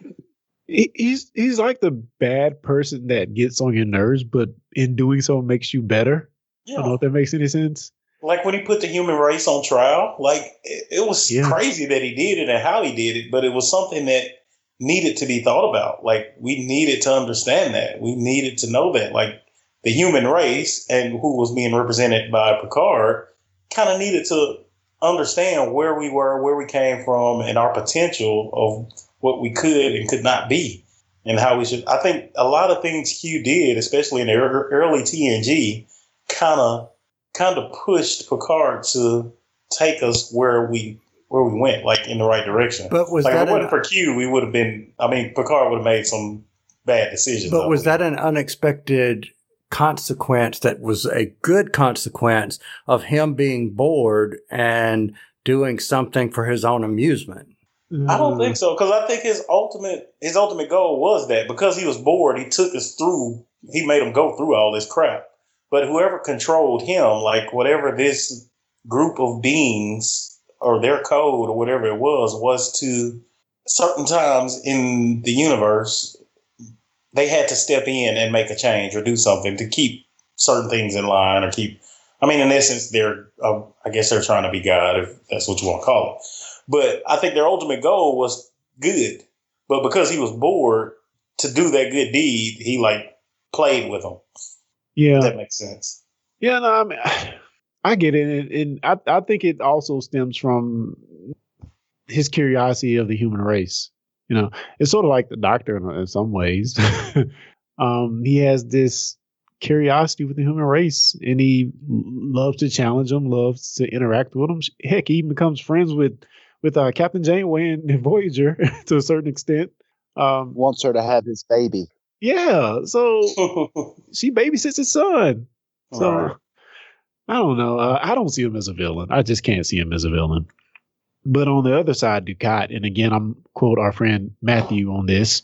He's he's like the bad person that gets on your nerves, but in doing so makes you better. Yeah. I don't know if that makes any sense. Like when he put the human race on trial, like it, it was yeah. crazy that he did it and how he did it, but it was something that needed to be thought about. Like we needed to understand that. We needed to know that. Like the human race and who was being represented by Picard kind of needed to understand where we were, where we came from, and our potential of what we could and could not be, and how we should. I think a lot of things Q did, especially in the early TNG, kind of kind of pushed Picard to take us where we where we went, like in the right direction. But was like that if it wasn't an, for Q, we would have been. I mean, Picard would have made some bad decisions. but was that an unexpected consequence that was a good consequence of him being bored and doing something for his own amusement? I don't think so because I think his ultimate his ultimate goal was that because he was bored, he took us through. He made him go through all this crap. But whoever controlled him, like whatever this group of beings or their code or whatever it was, was to certain times in the universe, they had to step in and make a change or do something to keep certain things in line or keep. I mean, in essence, they're. Uh, I guess they're trying to be God, if that's what you want to call it. But I think their ultimate goal was good. But because he was bored to do that good deed, he like played with them. Yeah, that makes sense. Yeah, no, I mean, I get it, and, I I think it also stems from his curiosity of the human race. You know, it's sort of like the doctor in, in some ways. um, he has this curiosity with the human race, and he loves to challenge them, loves to interact with them. Heck, he even becomes friends with with uh, Captain Janeway and Voyager to a certain extent. Um, Wants her to have his baby. yeah, so she babysits his son. So Right. I don't know. Uh, I don't see him as a villain. I just can't see him as a villain. But on the other side, Dukat, and again, I'm quote our friend Matthew on this,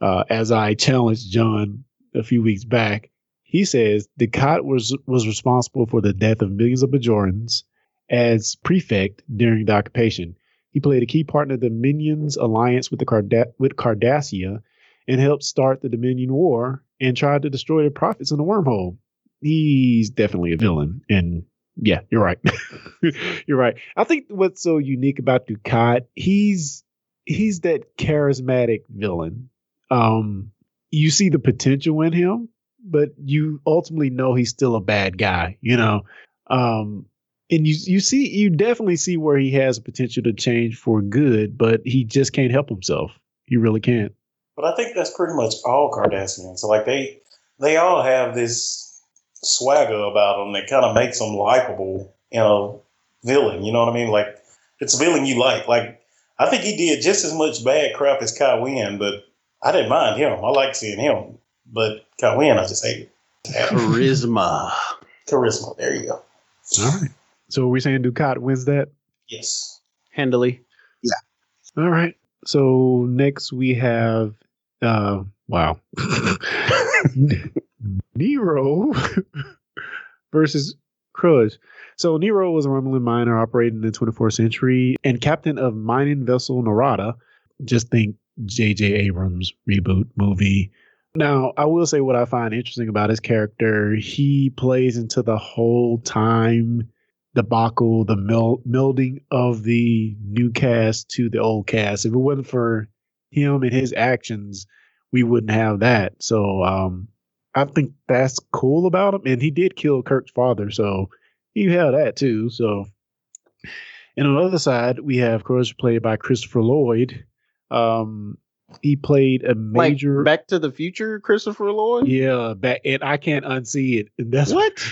uh, as I challenged John a few weeks back. He says Dukat was was responsible for the death of millions of Bajorans as prefect during the occupation. He played a key part in the Dominion's alliance with the Carda- with Cardassia and helped start the Dominion War and tried to destroy the prophets in the wormhole. He's definitely a villain. And yeah, you're right. you're right. I think what's so unique about Dukat, he's he's that charismatic villain. Um you see the potential in him, but you ultimately know he's still a bad guy, you know. Um and you you see you definitely see where he has potential to change for good, but he just can't help himself. He really can't. But I think that's pretty much all Cardassians. So like they they all have this swagger about them that kind of makes them likable in a villain. You know what I mean? Like it's a villain you like. Like I think he did just as much bad crap as Kai Winn, but I didn't mind him. I like seeing him. But Kai Winn, I just hate Charisma. charisma. There you go. All right. So are we saying Dukat wins that? Yes. Handily. Yeah. All right. So next we have uh wow. Nero versus Kruge. So Nero was a Romulan miner operating in the 24th century and captain of mining vessel Narada. Just think J.J. Abrams reboot movie. Now, I will say what I find interesting about his character. He plays into the whole time debacle, the mel- melding of the new cast to the old cast. If it wasn't for him and his actions, we wouldn't have that. So um, I think that's cool about him. And he did kill Kirk's father, so you have that too. So, and on the other side, we have Kruge played by Christopher Lloyd. Um, he played a major. Like Back to the Future, Christopher Lloyd. Yeah, back, and I can't unsee it. And that's What?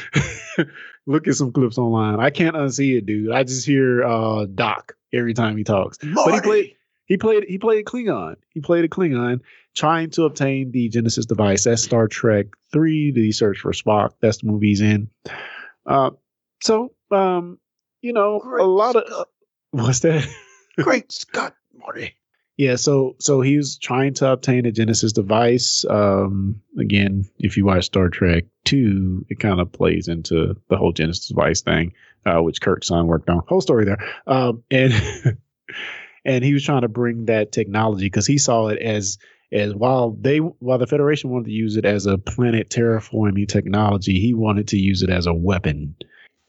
Look at some clips online. I can't unsee it, dude. I just hear uh Doc every time he talks. But he played he played he played Klingon. He played a Klingon trying to obtain the Genesis device. That's Star Trek three, the search for Spock. That's the movie he's in. Uh so um, you know, a lot of what's that? Great Scott, Marty. Yeah, so so he was trying to obtain a Genesis device. Um, again, if you watch Star Trek two, it kind of plays into the whole Genesis device thing, uh, which Kirk's son worked on. Whole story there. Um, and and he was trying to bring that technology because he saw it as as while they while the Federation wanted to use it as a planet terraforming technology, he wanted to use it as a weapon,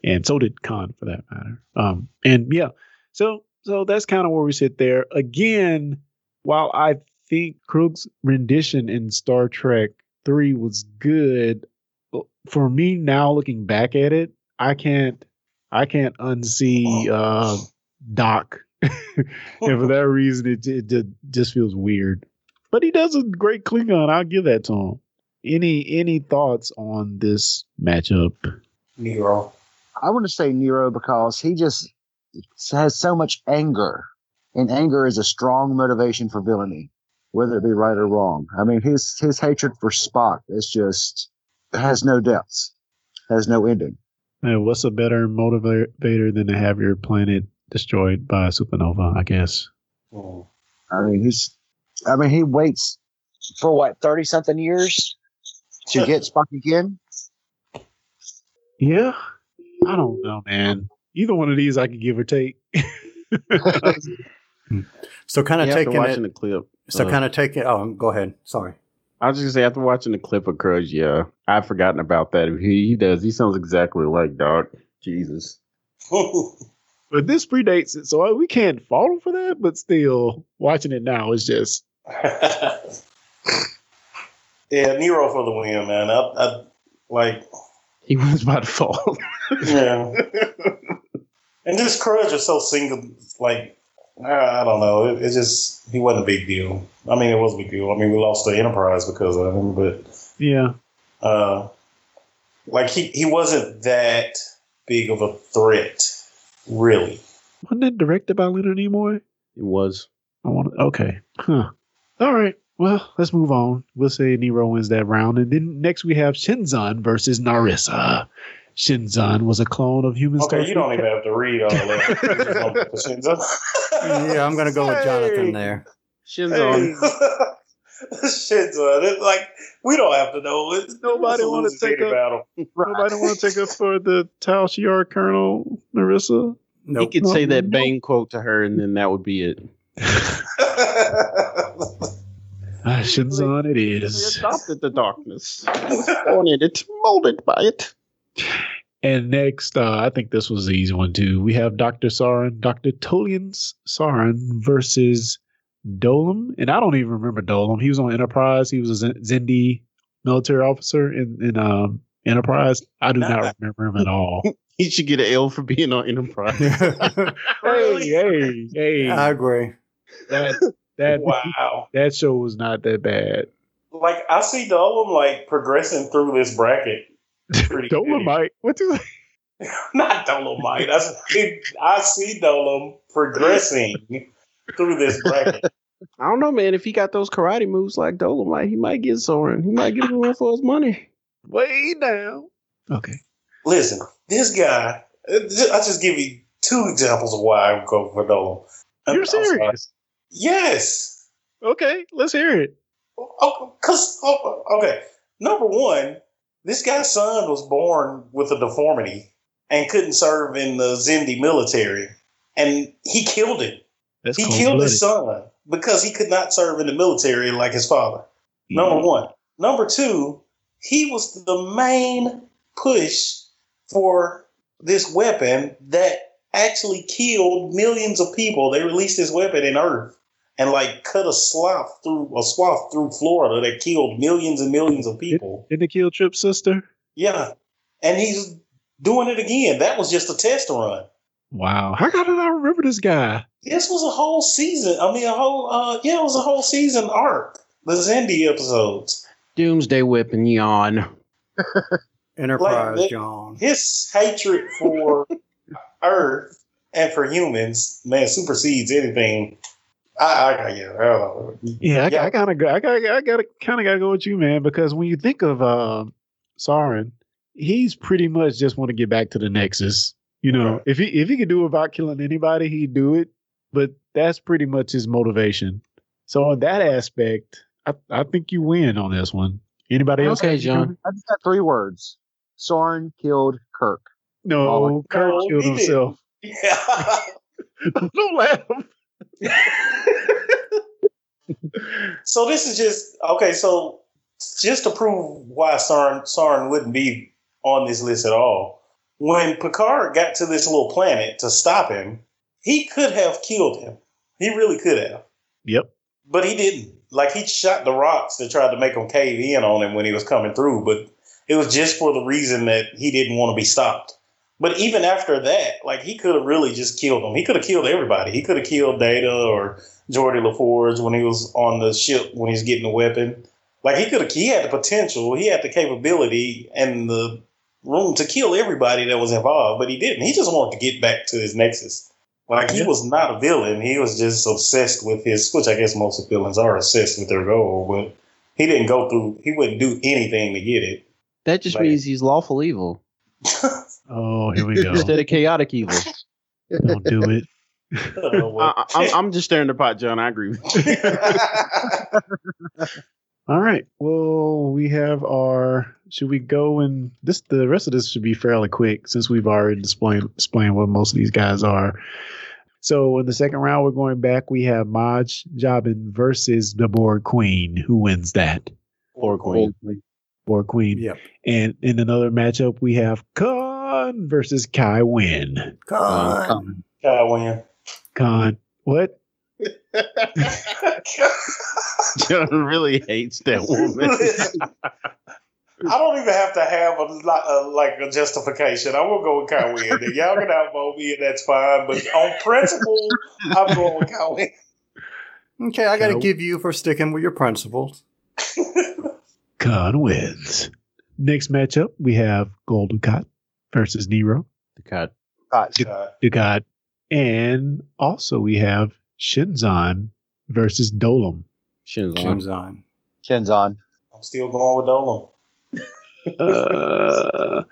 and so did Khan for that matter. Um, and yeah, so so that's kind of where we sit there. Again, while I think Kruge's rendition in Star Trek 3 was good, for me now looking back at it, I can't I can't unsee uh Doc. and for that reason it, it, it just feels weird. But he does a great Klingon. I'll give that to him. Any any thoughts on this matchup? Nero. I want to say Nero because he just has so much anger, and anger is a strong motivation for villainy, whether it be right or wrong. I mean, his his hatred for Spock is just has no depths, has no ending. And what's a better motivator than to have your planet destroyed by a supernova? I guess. I mean, he's. I mean, he waits for what thirty something years to get Spock again. Yeah, I don't know, man. Either one of these I could give or take. so kind of taking watching it, the clip. So uh, kind of taking. Oh, go ahead. Sorry. I was just gonna say after watching the clip of Kruge, yeah, I've forgotten about that. He, he does. He sounds exactly like Doc. Jesus. but this predates it, so we can't fault him for that. But still, watching it now is just. yeah, Nero for the win, man. I, I like. He was by default. yeah. And this Kruge is so single, like I don't know. It, it, just he wasn't a big deal. I mean, it was a big deal. I mean, we lost the Enterprise because of him, but yeah, uh, like he he wasn't that big of a threat, really. Wasn't it directed by Leonard Nimoy? It was. I want. Okay. Huh. All right. Well, let's move on. We'll say Nero wins that round, and then next we have Shinzon versus Narissa. Shinzon was a clone of human. Okay, you don't even have to read all of that. Yeah, I'm gonna go with Jonathan there. Shinzon. Hey. Shinzon. It's like we don't have to know. It's, nobody want to take up. Nobody want to take up for the Tal Shiar Colonel Narissa. Nope. He could say that Bane quote to her, and then that would be it. Ah, Shinzon, it is. He adopted the darkness. born in it, molded by it. And next, uh, I think this was the easy one too. We have Dr. Soran, Dr. Tolian Soran versus Dolim. And I don't even remember Dolim. He was on Enterprise. He was a Xindi military officer in, in um, Enterprise. I do not remember him at all. he should get an L for being on Enterprise. hey, hey, hey. I agree. That that wow. That show was not that bad. Like I see Dolim like progressing through this bracket Dolomite. What is Not Dolomite. I, I see Dolim progressing through this bracket. I don't know, man. If he got those karate moves like Dolomite, he might get Soran. He might get a run for his money. Way down. Okay. Listen, this guy. Uh, I just give you two examples of why I would go for Dolim. You're serious? Yes. Okay, let's hear it. Oh, oh cause oh, oh, okay. Number one, this guy's son was born with a deformity and couldn't serve in the Xindi military, and he killed him. That's he killed his son because he could not serve in the military like his father. Number mm. one. Number two, he was the main push for this weapon that actually killed millions of people. They released this weapon in Earth and like cut a swath through a swath through Florida that killed millions and millions of people. Didn't it kill Trip's sister? Yeah, and he's doing it again. That was just a test run. Wow, how did I remember this guy? This was a whole season. I mean, a whole uh, yeah, it was a whole season arc. The Xindi episodes. Doomsday Whip and yawn. Enterprise like, yawn. His hatred for Earth and for humans, man, supersedes anything I, I, yeah, I yeah, I, yeah. I kind of, I got, I got, kind of got to go with you, man, because when you think of uh, Soran, he's pretty much just want to get back to the Nexus. You know, right. if he if he could do it without killing anybody, he'd do it. But that's pretty much his motivation. So in that aspect, I, I think you win on this one. Anybody else? Okay, John. I just got three words. Soran killed Kirk. No, Kirk killed himself. Yeah. Don't laugh. so this is just okay. So just to prove why Sarn Sarn wouldn't be on this list at all, when Picard got to this little planet to stop him, he could have killed him. He really could have. Yep. But he didn't. Like he shot the rocks that tried to make him cave in on him when he was coming through, but it was just for the reason that he didn't want to be stopped. But even after that, like he could have really just killed him. He could have killed everybody. He could have killed Data or Geordi LaForge when he was on the ship when he's getting the weapon. Like he could have, he had the potential, he had the capability and the room to kill everybody that was involved, but he didn't. He just wanted to get back to his nexus. Like he was not a villain. He was just obsessed with his, which I guess most villains are obsessed with their goal. But he didn't go through. He wouldn't do anything to get it. That just like, means he's lawful evil. oh, here we go. Instead of chaotic evil. Don't do it. I, am just staring the pot, John. I agree with you. All right. Well, we have our. Should we go and this? The rest of this should be fairly quick since we've already explained explained what most of these guys are. So in the second round, we're going back. We have Maj Jabin versus the Borg Queen. Who wins that? Borg Queen. Borg Queen. Yep. And in another matchup, we have Khan versus Kai Winn. Khan. Kai Winn. Khan. What? John really hates that woman. I don't even have to have a, a, like a justification. I will go with Kyle Y'all can outvote me, and that's fine. But on principle, I'm going with Kyle Okay, I got to give you for sticking with your principles. Khan wins. Next matchup, we have Gul Dukat versus Nero. Dukat. Dukat. Dukat. And also we have Shinzon versus Dolim. Shinzon. Shinzon. Shinzon. I'm still going with Dolim. uh,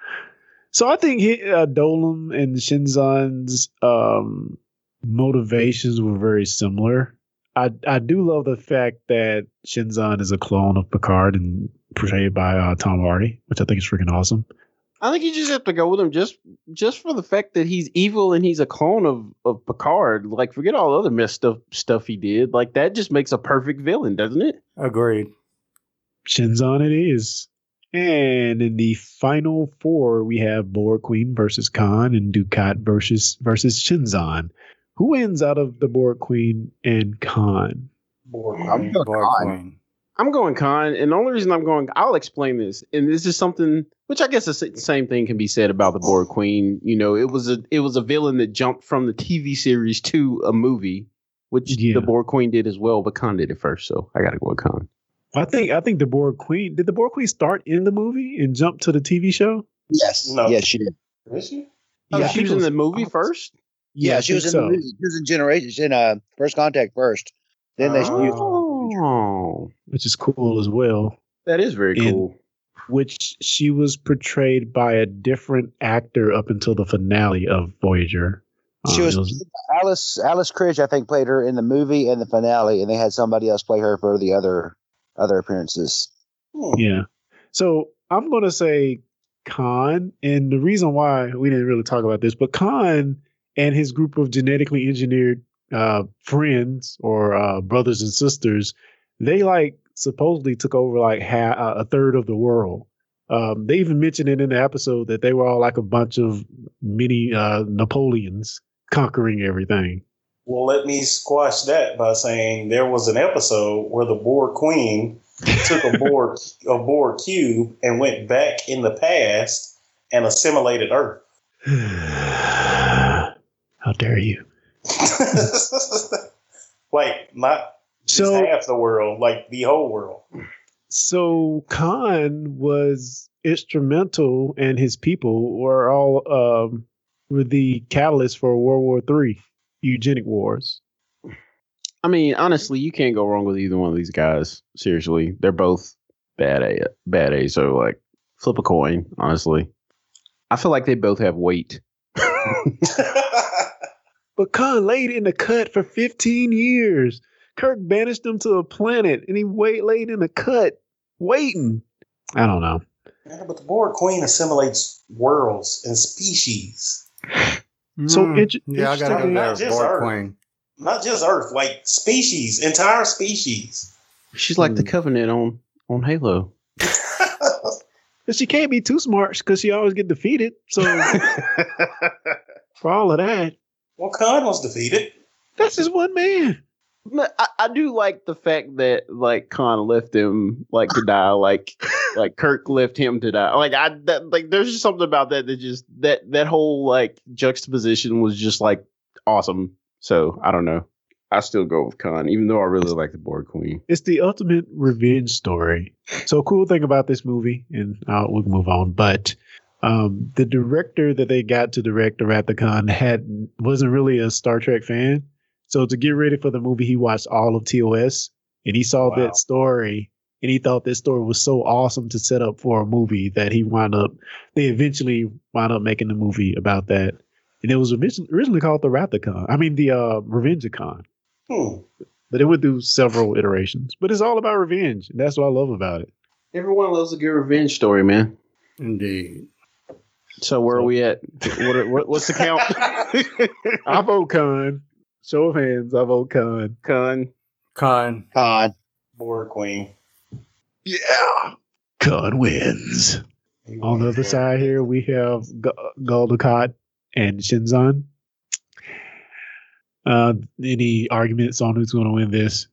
so I think he, uh, Dolim and Shinzon's um, motivations were very similar. I I do love the fact that Shinzon is a clone of Picard and portrayed by uh, Tom Hardy, which I think is freaking awesome. I think you just have to go with him just just for the fact that he's evil and he's a clone of, of Picard. Like, forget all the other messed up stuff he did. Like that just makes a perfect villain, doesn't it? Agreed. Shinzon it is. And in the final four, we have Borg Queen versus Khan and Dukat versus versus Shinzon. Who wins out of the Borg Queen and Khan? Borg Queen. Borg Queen. I'm going Khan, and the only reason I'm going, I'll explain this. And this is something which I guess the same thing can be said about the Borg Queen. You know, it was a it was a villain that jumped from the TV series to a movie, which yeah. the Borg Queen did as well, but Khan did it first, so I got to go with Khan. I think I think the Borg Queen did the Borg Queen start in the movie and jump to the TV show. Yes, no. yes, she did. Is she? Oh, yeah, she was in the movie first. Yeah, yeah she was in so. the movie. She was in Generation in uh, First Contact first. Then they oh. Which is cool as well. That is very and, cool. Which she was portrayed by a different actor up until the finale of Voyager. She um, was, was, Alice Alice Krige, I think, played her in the movie and the finale, and they had somebody else play her for the other other appearances. Yeah. So I'm gonna say Khan, and the reason why we didn't really talk about this, but Khan and his group of genetically engineered uh, friends or uh, brothers and sisters, they like supposedly took over like half, uh, a third of the world. Um, they even mentioned it in the episode that they were all like a bunch of mini uh, Napoleons conquering everything. Well, let me squash that by saying there was an episode where the Borg Queen took a Borg a Borg cube and went back in the past and assimilated Earth. How dare you? like not so half the world, like the whole world. So Khan was instrumental, and his people were all um, were the catalyst for World War Three, eugenic wars. I mean, honestly, you can't go wrong with either one of these guys. Seriously, they're both bad A, bad A. So like, flip a coin. Honestly, I feel like they both have weight. But Khan laid in the cut for 15 years. Kirk banished him to a planet and he wait laid in the cut, waiting. I don't know. Yeah, but the Borg Queen assimilates worlds and species. So mm, it, yeah, I gotta go there. Borg Earth. Queen. Not just Earth, like species, entire species. She's like mm. the hmm. Covenant on on Halo. but she can't be too smart because she always get defeated. So for all of that, well, Khan was defeated. That's just one man. I, I, do like the fact that like Khan left him like to die, like like Kirk left him to die. Like I that, like there's just something about that that just that that whole like juxtaposition was just like awesome. So I don't know. I still go with Khan, even though I really like the Borg Queen. It's the ultimate revenge story. So cool thing about this movie, and uh, we can move on. But Um, the director that they got to direct the Wrath of Khan had wasn't really a Star Trek fan, so to get ready for the movie, he watched all of TOS and he saw wow. that story and he thought this story was so awesome to set up for a movie that he wound up. They eventually wound up making a movie about that, and it was originally called the Wrath of I mean, the uh, Revenge of Khan. Hmm. But it went through several iterations. But it's all about revenge, and that's what I love about it. Everyone loves a good revenge story, man. Indeed. So where so, are we at? What, are, what, what's the count? I vote Khan. Show of hands. I vote Khan. Khan. Khan. Khan. Borg Queen. Yeah. Khan wins. On the other side here, we have G- Gul and Shinzon. Uh, any arguments on who's going to win this?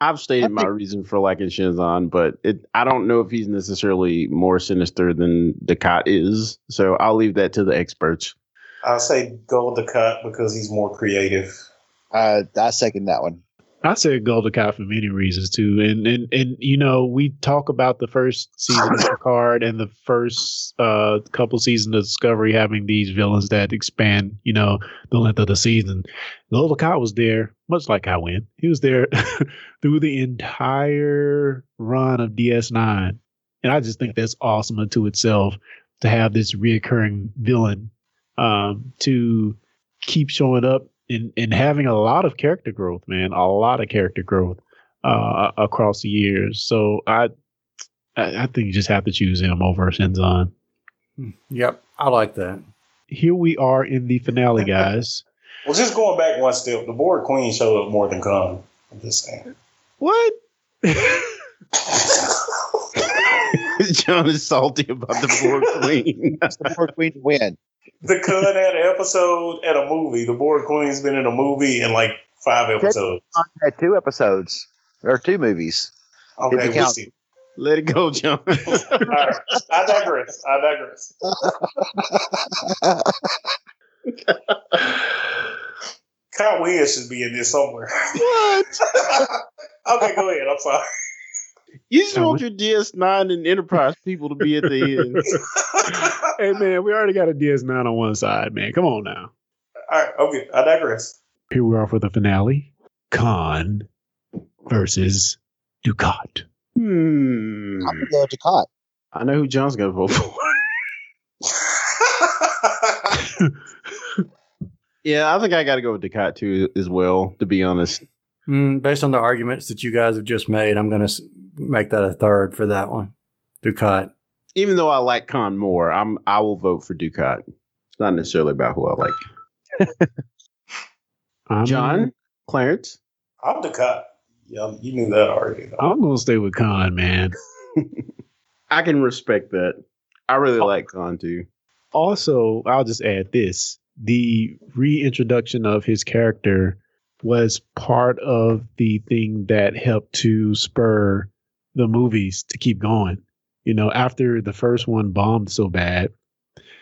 I've stated my reason for liking Shinzon, but it, I don't know if he's necessarily more sinister than Dukat is. So I'll leave that to the experts. I'll say Gul Dukat because he's more creative. Uh, I second that one. I said Gul Dukat for many reasons too, and and and you know we talk about the first season of Picard and the first uh, couple seasons of Discovery having these villains that expand, you know, the length of the season. Gul Dukat was there, much like Kai Winn. He was there through the entire run of DS9, and I just think that's awesome unto itself to have this reoccurring villain um, to keep showing up in in having a lot of character growth, man, a lot of character growth uh, across the years. So I, I, I think you just have to choose him over Shinzon. Hmm. Yep, I like that. Here we are in the finale, guys. well, just going back one step, the Borg Queen showed up more than Khan. I'm just saying. What? John is salty about the Borg Queen. the Borg Queen win the Khan had an episode at a movie. The Borg Queen's been in a movie in like five episodes. Had two episodes or two movies. Okay, we'll see. Let it go, John. right. I digress. I digress. Kyle Williams should be in this somewhere. What? okay, go ahead. I'm sorry. You just want your DS9 and Enterprise people to be at the end. hey man, we already got a DS9 on one side, man. Come on now. All right, okay. I digress. Here we are for the finale. Khan versus Dukat. Hmm. I'm gonna go Dukat. I know who John's gonna vote for. yeah, I think I got to go with Dukat too, as well. To be honest, mm, based on the arguments that you guys have just made, I'm gonna make that a third for that one. Dukat. Even though I like Khan more, I'm I will vote for Dukat. It's not necessarily about who I like. John, Clarence. I'm Dukat. Yeah, you knew that already. Though. I'm gonna stay with Khan, man. I can respect that. I really like Khan too. Also, I'll just add this: the reintroduction of his character was part of the thing that helped to spur the movies to keep going. You know, after the first one bombed so bad,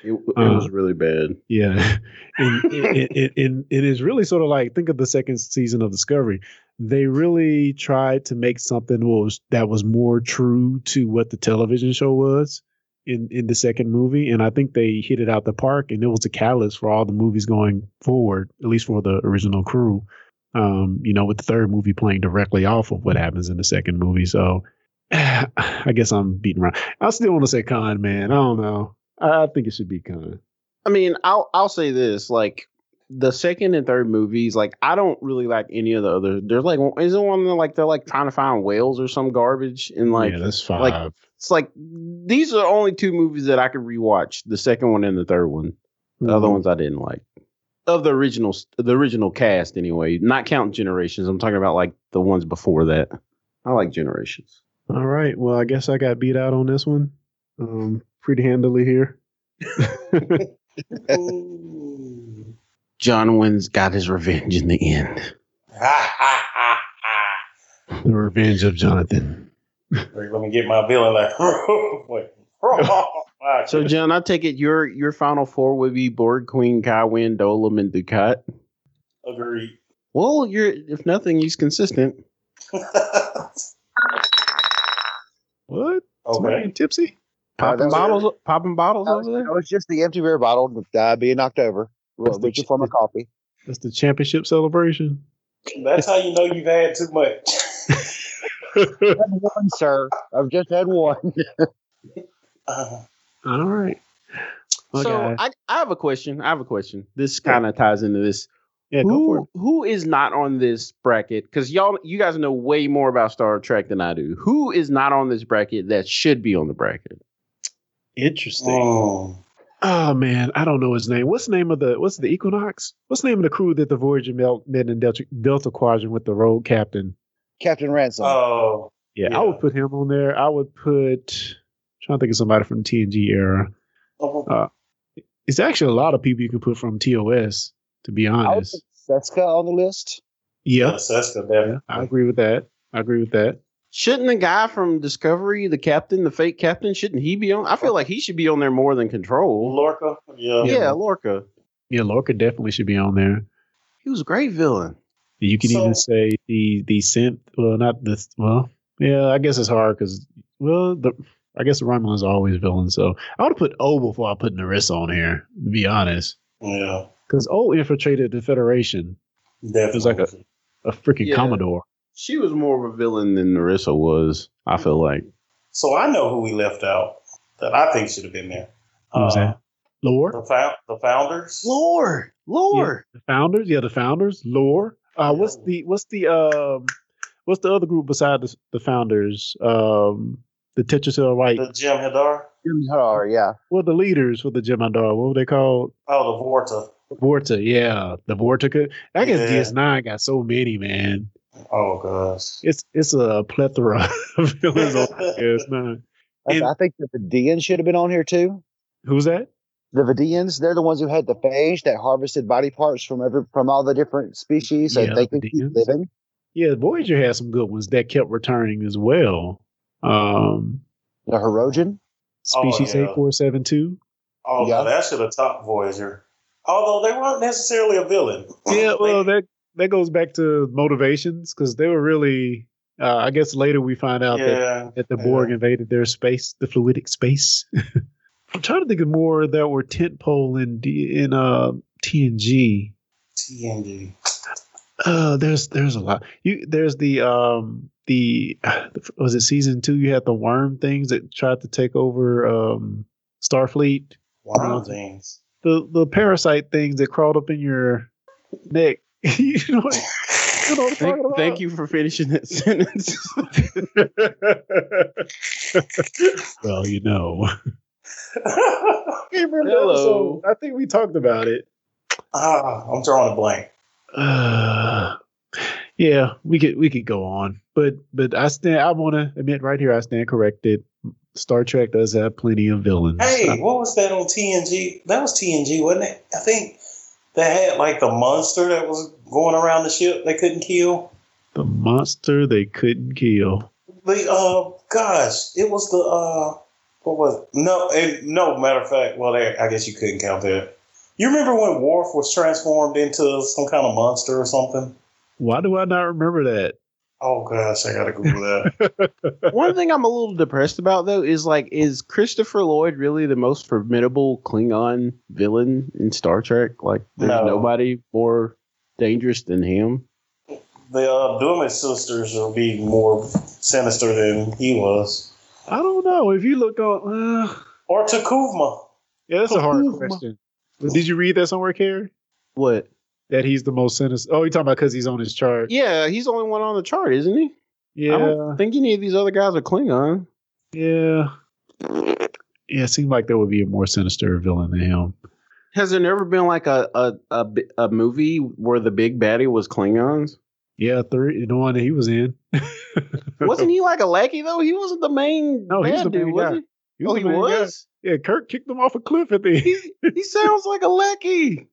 it, it was um, really bad. Yeah, and, it is really sort of like think of the second season of Discovery. They really tried to make something was that was more true to what the television show was in in the second movie, and I think they hit it out the park, and it was a catalyst for all the movies going forward, at least for the original crew. Um, you know, with the third movie playing directly off of what happens in the second movie, so I guess I'm beating around. I still want to say Khan, man. I don't know. I think it should be Khan. I mean, I'll I'll say this: like the second and third movies, like I don't really like any of the other. There's like isn't one that like they're like trying to find whales or some garbage and like yeah, that's five. Like it's like these are only two movies that I could rewatch: the second one and the third one. The mm-hmm. other ones I didn't like of the original the original cast anyway. Not counting Generations. I'm talking about like the ones before that. I like Generations. All right. Well, I guess I got beat out on this one. Um, pretty handily here. John wins got his revenge in the end. the revenge of Jonathan. Let me get my villain like. so, John, I take it your your final four would be Borg, Queen, Kai Winn, Dolim, and Dukat. Agreed. Well, you're if nothing, he's consistent. What? Okay. Tipsy? Popping uh, bottles, popping bottles over there. No, it's just the empty beer bottle uh, being knocked over. That's reaching for my coffee. That's the championship celebration. That's how you know you've had too much. one, sir. I've just had one. uh, All right. Okay. So I, I have a question. I have a question. This kind of ties into this. Yeah, who, Who is not on this bracket? Because y'all, you guys know way more about Star Trek than I do. Who is not on this bracket that should be on the bracket? Interesting. Oh. oh man, I don't know his name. What's the name of the What's the Equinox? What's the name of the crew that the Voyager met in Delta, Delta Quadrant with the rogue captain? Captain Ransom. Oh, yeah, yeah, I would put him on there. I would put. I'm trying to think of somebody from the TNG era. Oh. Uh, it's actually a lot of people you can put from TOS. To be honest, Seska on the list. Yeah, yeah Seska. Yeah, I agree with that. I agree with that. Shouldn't the guy from Discovery, the captain, the fake captain, shouldn't he be on? I feel like he should be on there more than Control. Lorca, yeah, yeah, Lorca. Yeah, Lorca definitely should be on there. He was a great villain. You can so, even say the the synth. Well, not this. Well, yeah, I guess it's hard because well, the I guess the Romulans are always villains. So I would have put O before I put Narissa on here. To be honest. Yeah. Because O infiltrated the Federation. Definitely. It was like a a freaking yeah. Commodore. She was more of a villain than Narissa was. I feel like. So I know who we left out that I think should have been there. Who was uh, that? Lore. The, fo- the founders. Lore. Lore. Yeah, the founders. Yeah, the founders. Lore. Uh, what's the what's the um what's the other group beside the, the founders? Um, the Ketracel White. The Jem'Hadar? Jim Hadar, yeah. Well, the leaders for the Jem'Hadar, What were they called? Oh, the Vorta. Vorta, yeah, the Vortica. I guess yeah. DS9 got so many, man. Oh gosh, it's it's a plethora of villains on DS9. I, I think the Vidians should have been on here too. Who's that? The Vidians, they're the ones who had the phage that harvested body parts from every from all the different species so yeah, they could keep living. Yeah, Voyager had some good ones that kept returning as well. Um, the Hirogen, species oh, yeah. eight four seven two. Oh, yeah. that should have top Voyager. Although they weren't necessarily a villain. Yeah, well, that that goes back to motivations because they were really. Uh, I guess later we find out yeah, that, that the Borg invaded their space, the fluidic space. I'm trying to think of more that were tentpole in D, in uh, TNG. TNG. Uh, there's there's a lot. You there's the um the was it season two? You had the worm things that tried to take over um Starfleet. Worm things. The the parasite things that crawled up in your neck. you know. What, you know thank, thank, you for finishing that sentence. well, you know. Hello. I think we talked about it. Ah, I'm drawing a blank. Uh, yeah, we could we could go on, but but I stand. I want to admit right here, I stand corrected. Star Trek does have plenty of villains. Hey, I, what was that on TNG? That was TNG, wasn't it? I think they had like the monster that was going around the ship. They couldn't kill. The monster they couldn't kill. The uh, gosh, it was the uh, what was it? no, and no matter of fact. Well, I guess you couldn't count that. You remember when Worf was transformed into some kind of monster or something? Why do I not remember that? Oh gosh, I gotta Google that. One thing I'm a little depressed about though is like, is Christopher Lloyd really the most formidable Klingon villain in Star Trek? Like, there's no. nobody more dangerous than him. The uh, Duras sisters will be more sinister than he was. I don't know. If you look on, uh... or T'Kuvma. Yeah, that's a hard question. Did you read that somewhere, Carrie? What? That he's the most sinister. Oh, you're talking about because he's on his chart. Yeah, he's the only one on the chart, isn't he? Yeah. I don't think any of these other guys are Klingon. Yeah. Yeah, it seemed like there would be a more sinister villain than him. Has there never been like a a, a, a movie where the big baddie was Klingons? Yeah, three. The one that he was in. wasn't he like a lackey though? He wasn't the main. No, he's the dude, was he? he was oh, he was. Guy. Yeah, Kirk kicked him off a cliff at the. he, he sounds like a lackey.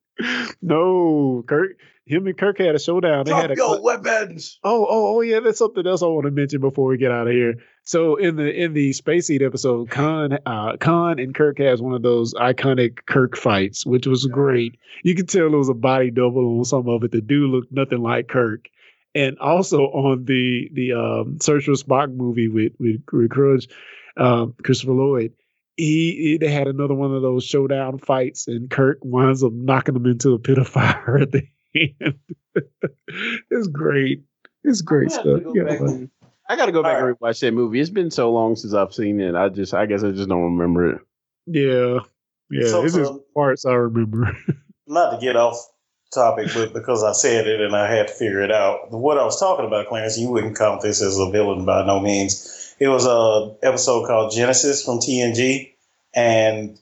No, Kirk. Him and Kirk had a showdown. They Drop had a your weapons. Oh, oh, oh, yeah. That's something else I want to mention before we get out of here. So in the in the Space Seed episode, Khan, uh, Khan and Kirk has one of those iconic Kirk fights, which was great. You could tell it was a body double on some of it. The dude looked nothing like Kirk. And also on the the um, Search for Spock movie with with, with Kruge, um, Christopher Lloyd, he, he, they had another one of those showdown fights, and Kirk winds up knocking him into a pit of fire at the end. it's great. It's great stuff. Yeah, I got to go back and rewatch that movie. It's been so long since I've seen it. I just, I guess, I just don't remember it. Yeah, yeah. So, it's just parts I remember. not to get off topic, but because I said it and I had to figure it out. What I was talking about, Clarence, you wouldn't count this as a villain by no means. It was a episode called Genesis from TNG, and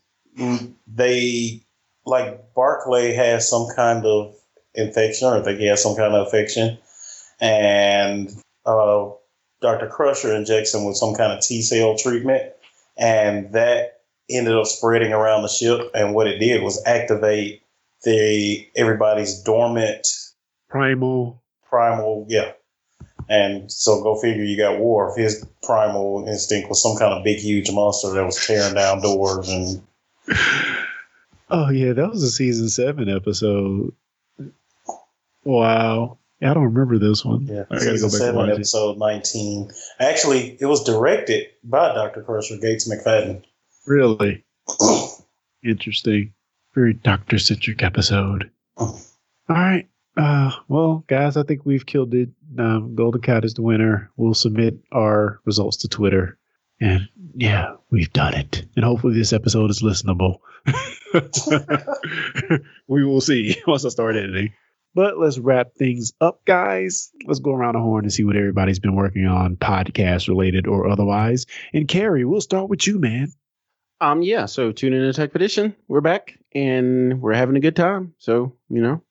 they like Barclay has some kind of infection, or I think he has some kind of infection, and uh, Dr. Crusher injects him with some kind of T cell treatment, and that ended up spreading around the ship. And what it did was activate the everybody's dormant primal primal, yeah. And so go figure you got Worf. His primal instinct was some kind of big, huge monster that was tearing down doors and. Oh yeah, that was a season seven episode. Wow. I don't remember this one. Yeah, I back seven, episode it. nineteen. Actually, it was directed by Dr. Crusher Gates McFadden. Really interesting, very doctor centric episode. All right, uh, well, guys, I think we've killed it. Um, Gul Dukat is the winner. We'll submit our results to Twitter, and yeah, we've done it. And hopefully, this episode is listenable. we will see once I start editing. But let's wrap things up, guys. Let's go around the horn and see what everybody's been working on, podcast related or otherwise. And Carrie, we'll start with you, man. Um, yeah. So tune in to Tech Petition. We're back and we're having a good time. So you know,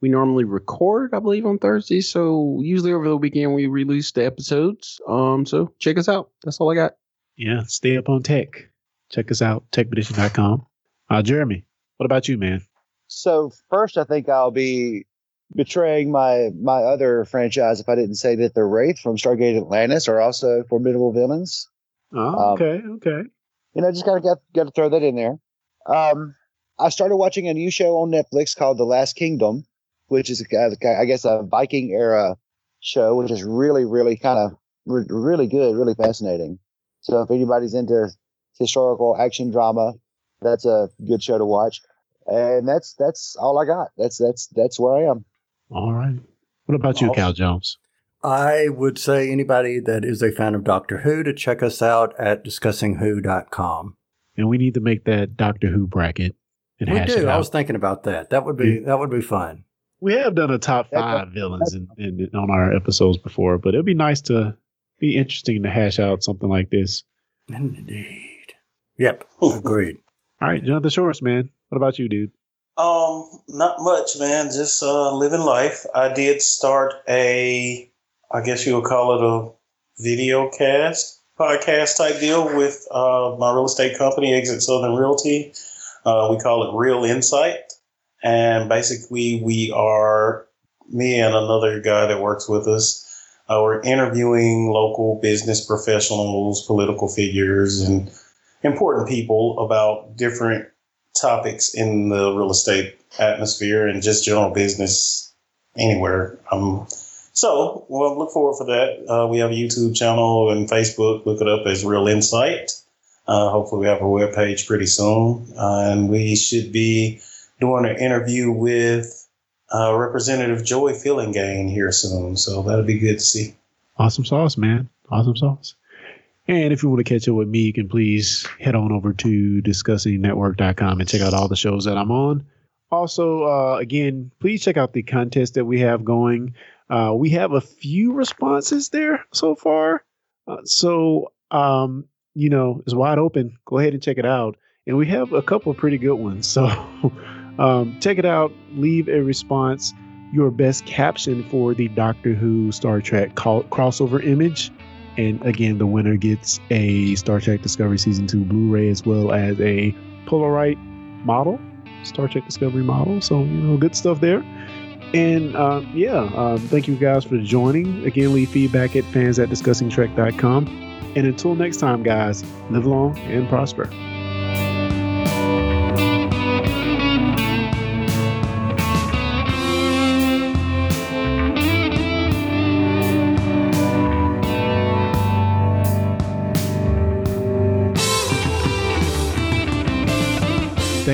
we normally record, I believe, on Thursdays. So usually over the weekend we release the episodes. Um, so check us out. That's all I got. Yeah, stay up on tech. Check us out, techpetition.com. Uh, Jeremy, what about you, man? So first, I think I'll be betraying my my other franchise if I didn't say that the Wraith from Stargate Atlantis are also formidable villains. Oh, okay, um, okay. You know, I just gotta got, got to throw that in there. Um, I started watching a new show on Netflix called The Last Kingdom, which is I guess a Viking era show, which is really, really kind of really good, really fascinating. So if anybody's into historical action drama, that's a good show to watch and that's that's all I got. That's that's that's where I am. All right. What about you, Cal Jones? I would say anybody that is a fan of Doctor Who to check us out at discussingwho.com. And we need to make that Doctor Who bracket. And we do. I was thinking about that. That would be that would be fun. We have done a top five villains in, in, on our episodes before, but it'd be nice to be interesting to hash out something like this. Indeed. Yep. Agreed. All right, Jonathan Shorts, man. What about you, dude? Um, not much, man. Just uh, living life. I did start a, I guess you would call it a video cast podcast type deal with uh, my real estate company, Exit Southern Realty. Uh, we call it Real Insight, and basically we are me and another guy that works with us. Uh, we're interviewing local business professionals, political figures, and important people about different topics in the real estate atmosphere and just general business anywhere. Um, so, well, look forward for that. Uh, we have a YouTube channel and Facebook. Look it up as Real Insight. Uh, hopefully, we have a webpage pretty soon. Uh, and we should be doing an interview with uh, Representative Joey Fillingane here soon. So, that'll be good to see. Awesome sauce, man. Awesome sauce. And if you want to catch up with me, you can please head on over to discussingnetwork.com and check out all the shows that I'm on. Also, uh, again, please check out the contest that we have going. Uh, we have a few responses there so far. Uh, so, um, you know, it's wide open. Go ahead and check it out. And we have a couple of pretty good ones. So, um, check it out. Leave a response. Your best caption for the Doctor Who Star Trek crossover image and again, the winner gets a Star Trek Discovery Season 2 Blu ray as well as a Polaroid model, Star Trek Discovery model. So, you know, good stuff there. And uh, yeah, um, thank you guys for joining. Again, leave feedback at fans at discussingtrek.com. And until next time, guys, live long and prosper.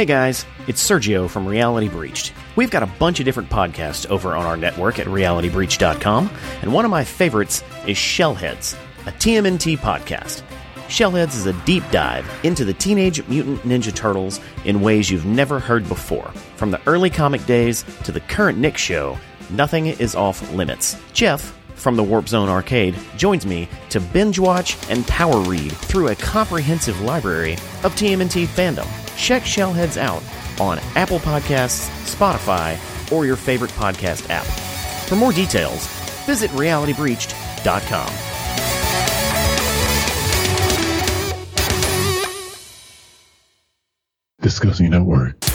Hey guys, it's Sergio from Reality Breached. We've got a bunch of different podcasts over on our network at realitybreach.com, and one of my favorites is Shellheads, a TMNT podcast. Shellheads is a deep dive into the Teenage Mutant Ninja Turtles in ways you've never heard before. From the early comic days to the current Nick show, nothing is off limits. Jeff, from the Warp Zone Arcade, joins me to binge watch and power read through a comprehensive library of TMNT fandom. Check Shellheads out on Apple Podcasts, Spotify, or your favorite podcast app. For more details, visit realitybreached.com. Discussing Network.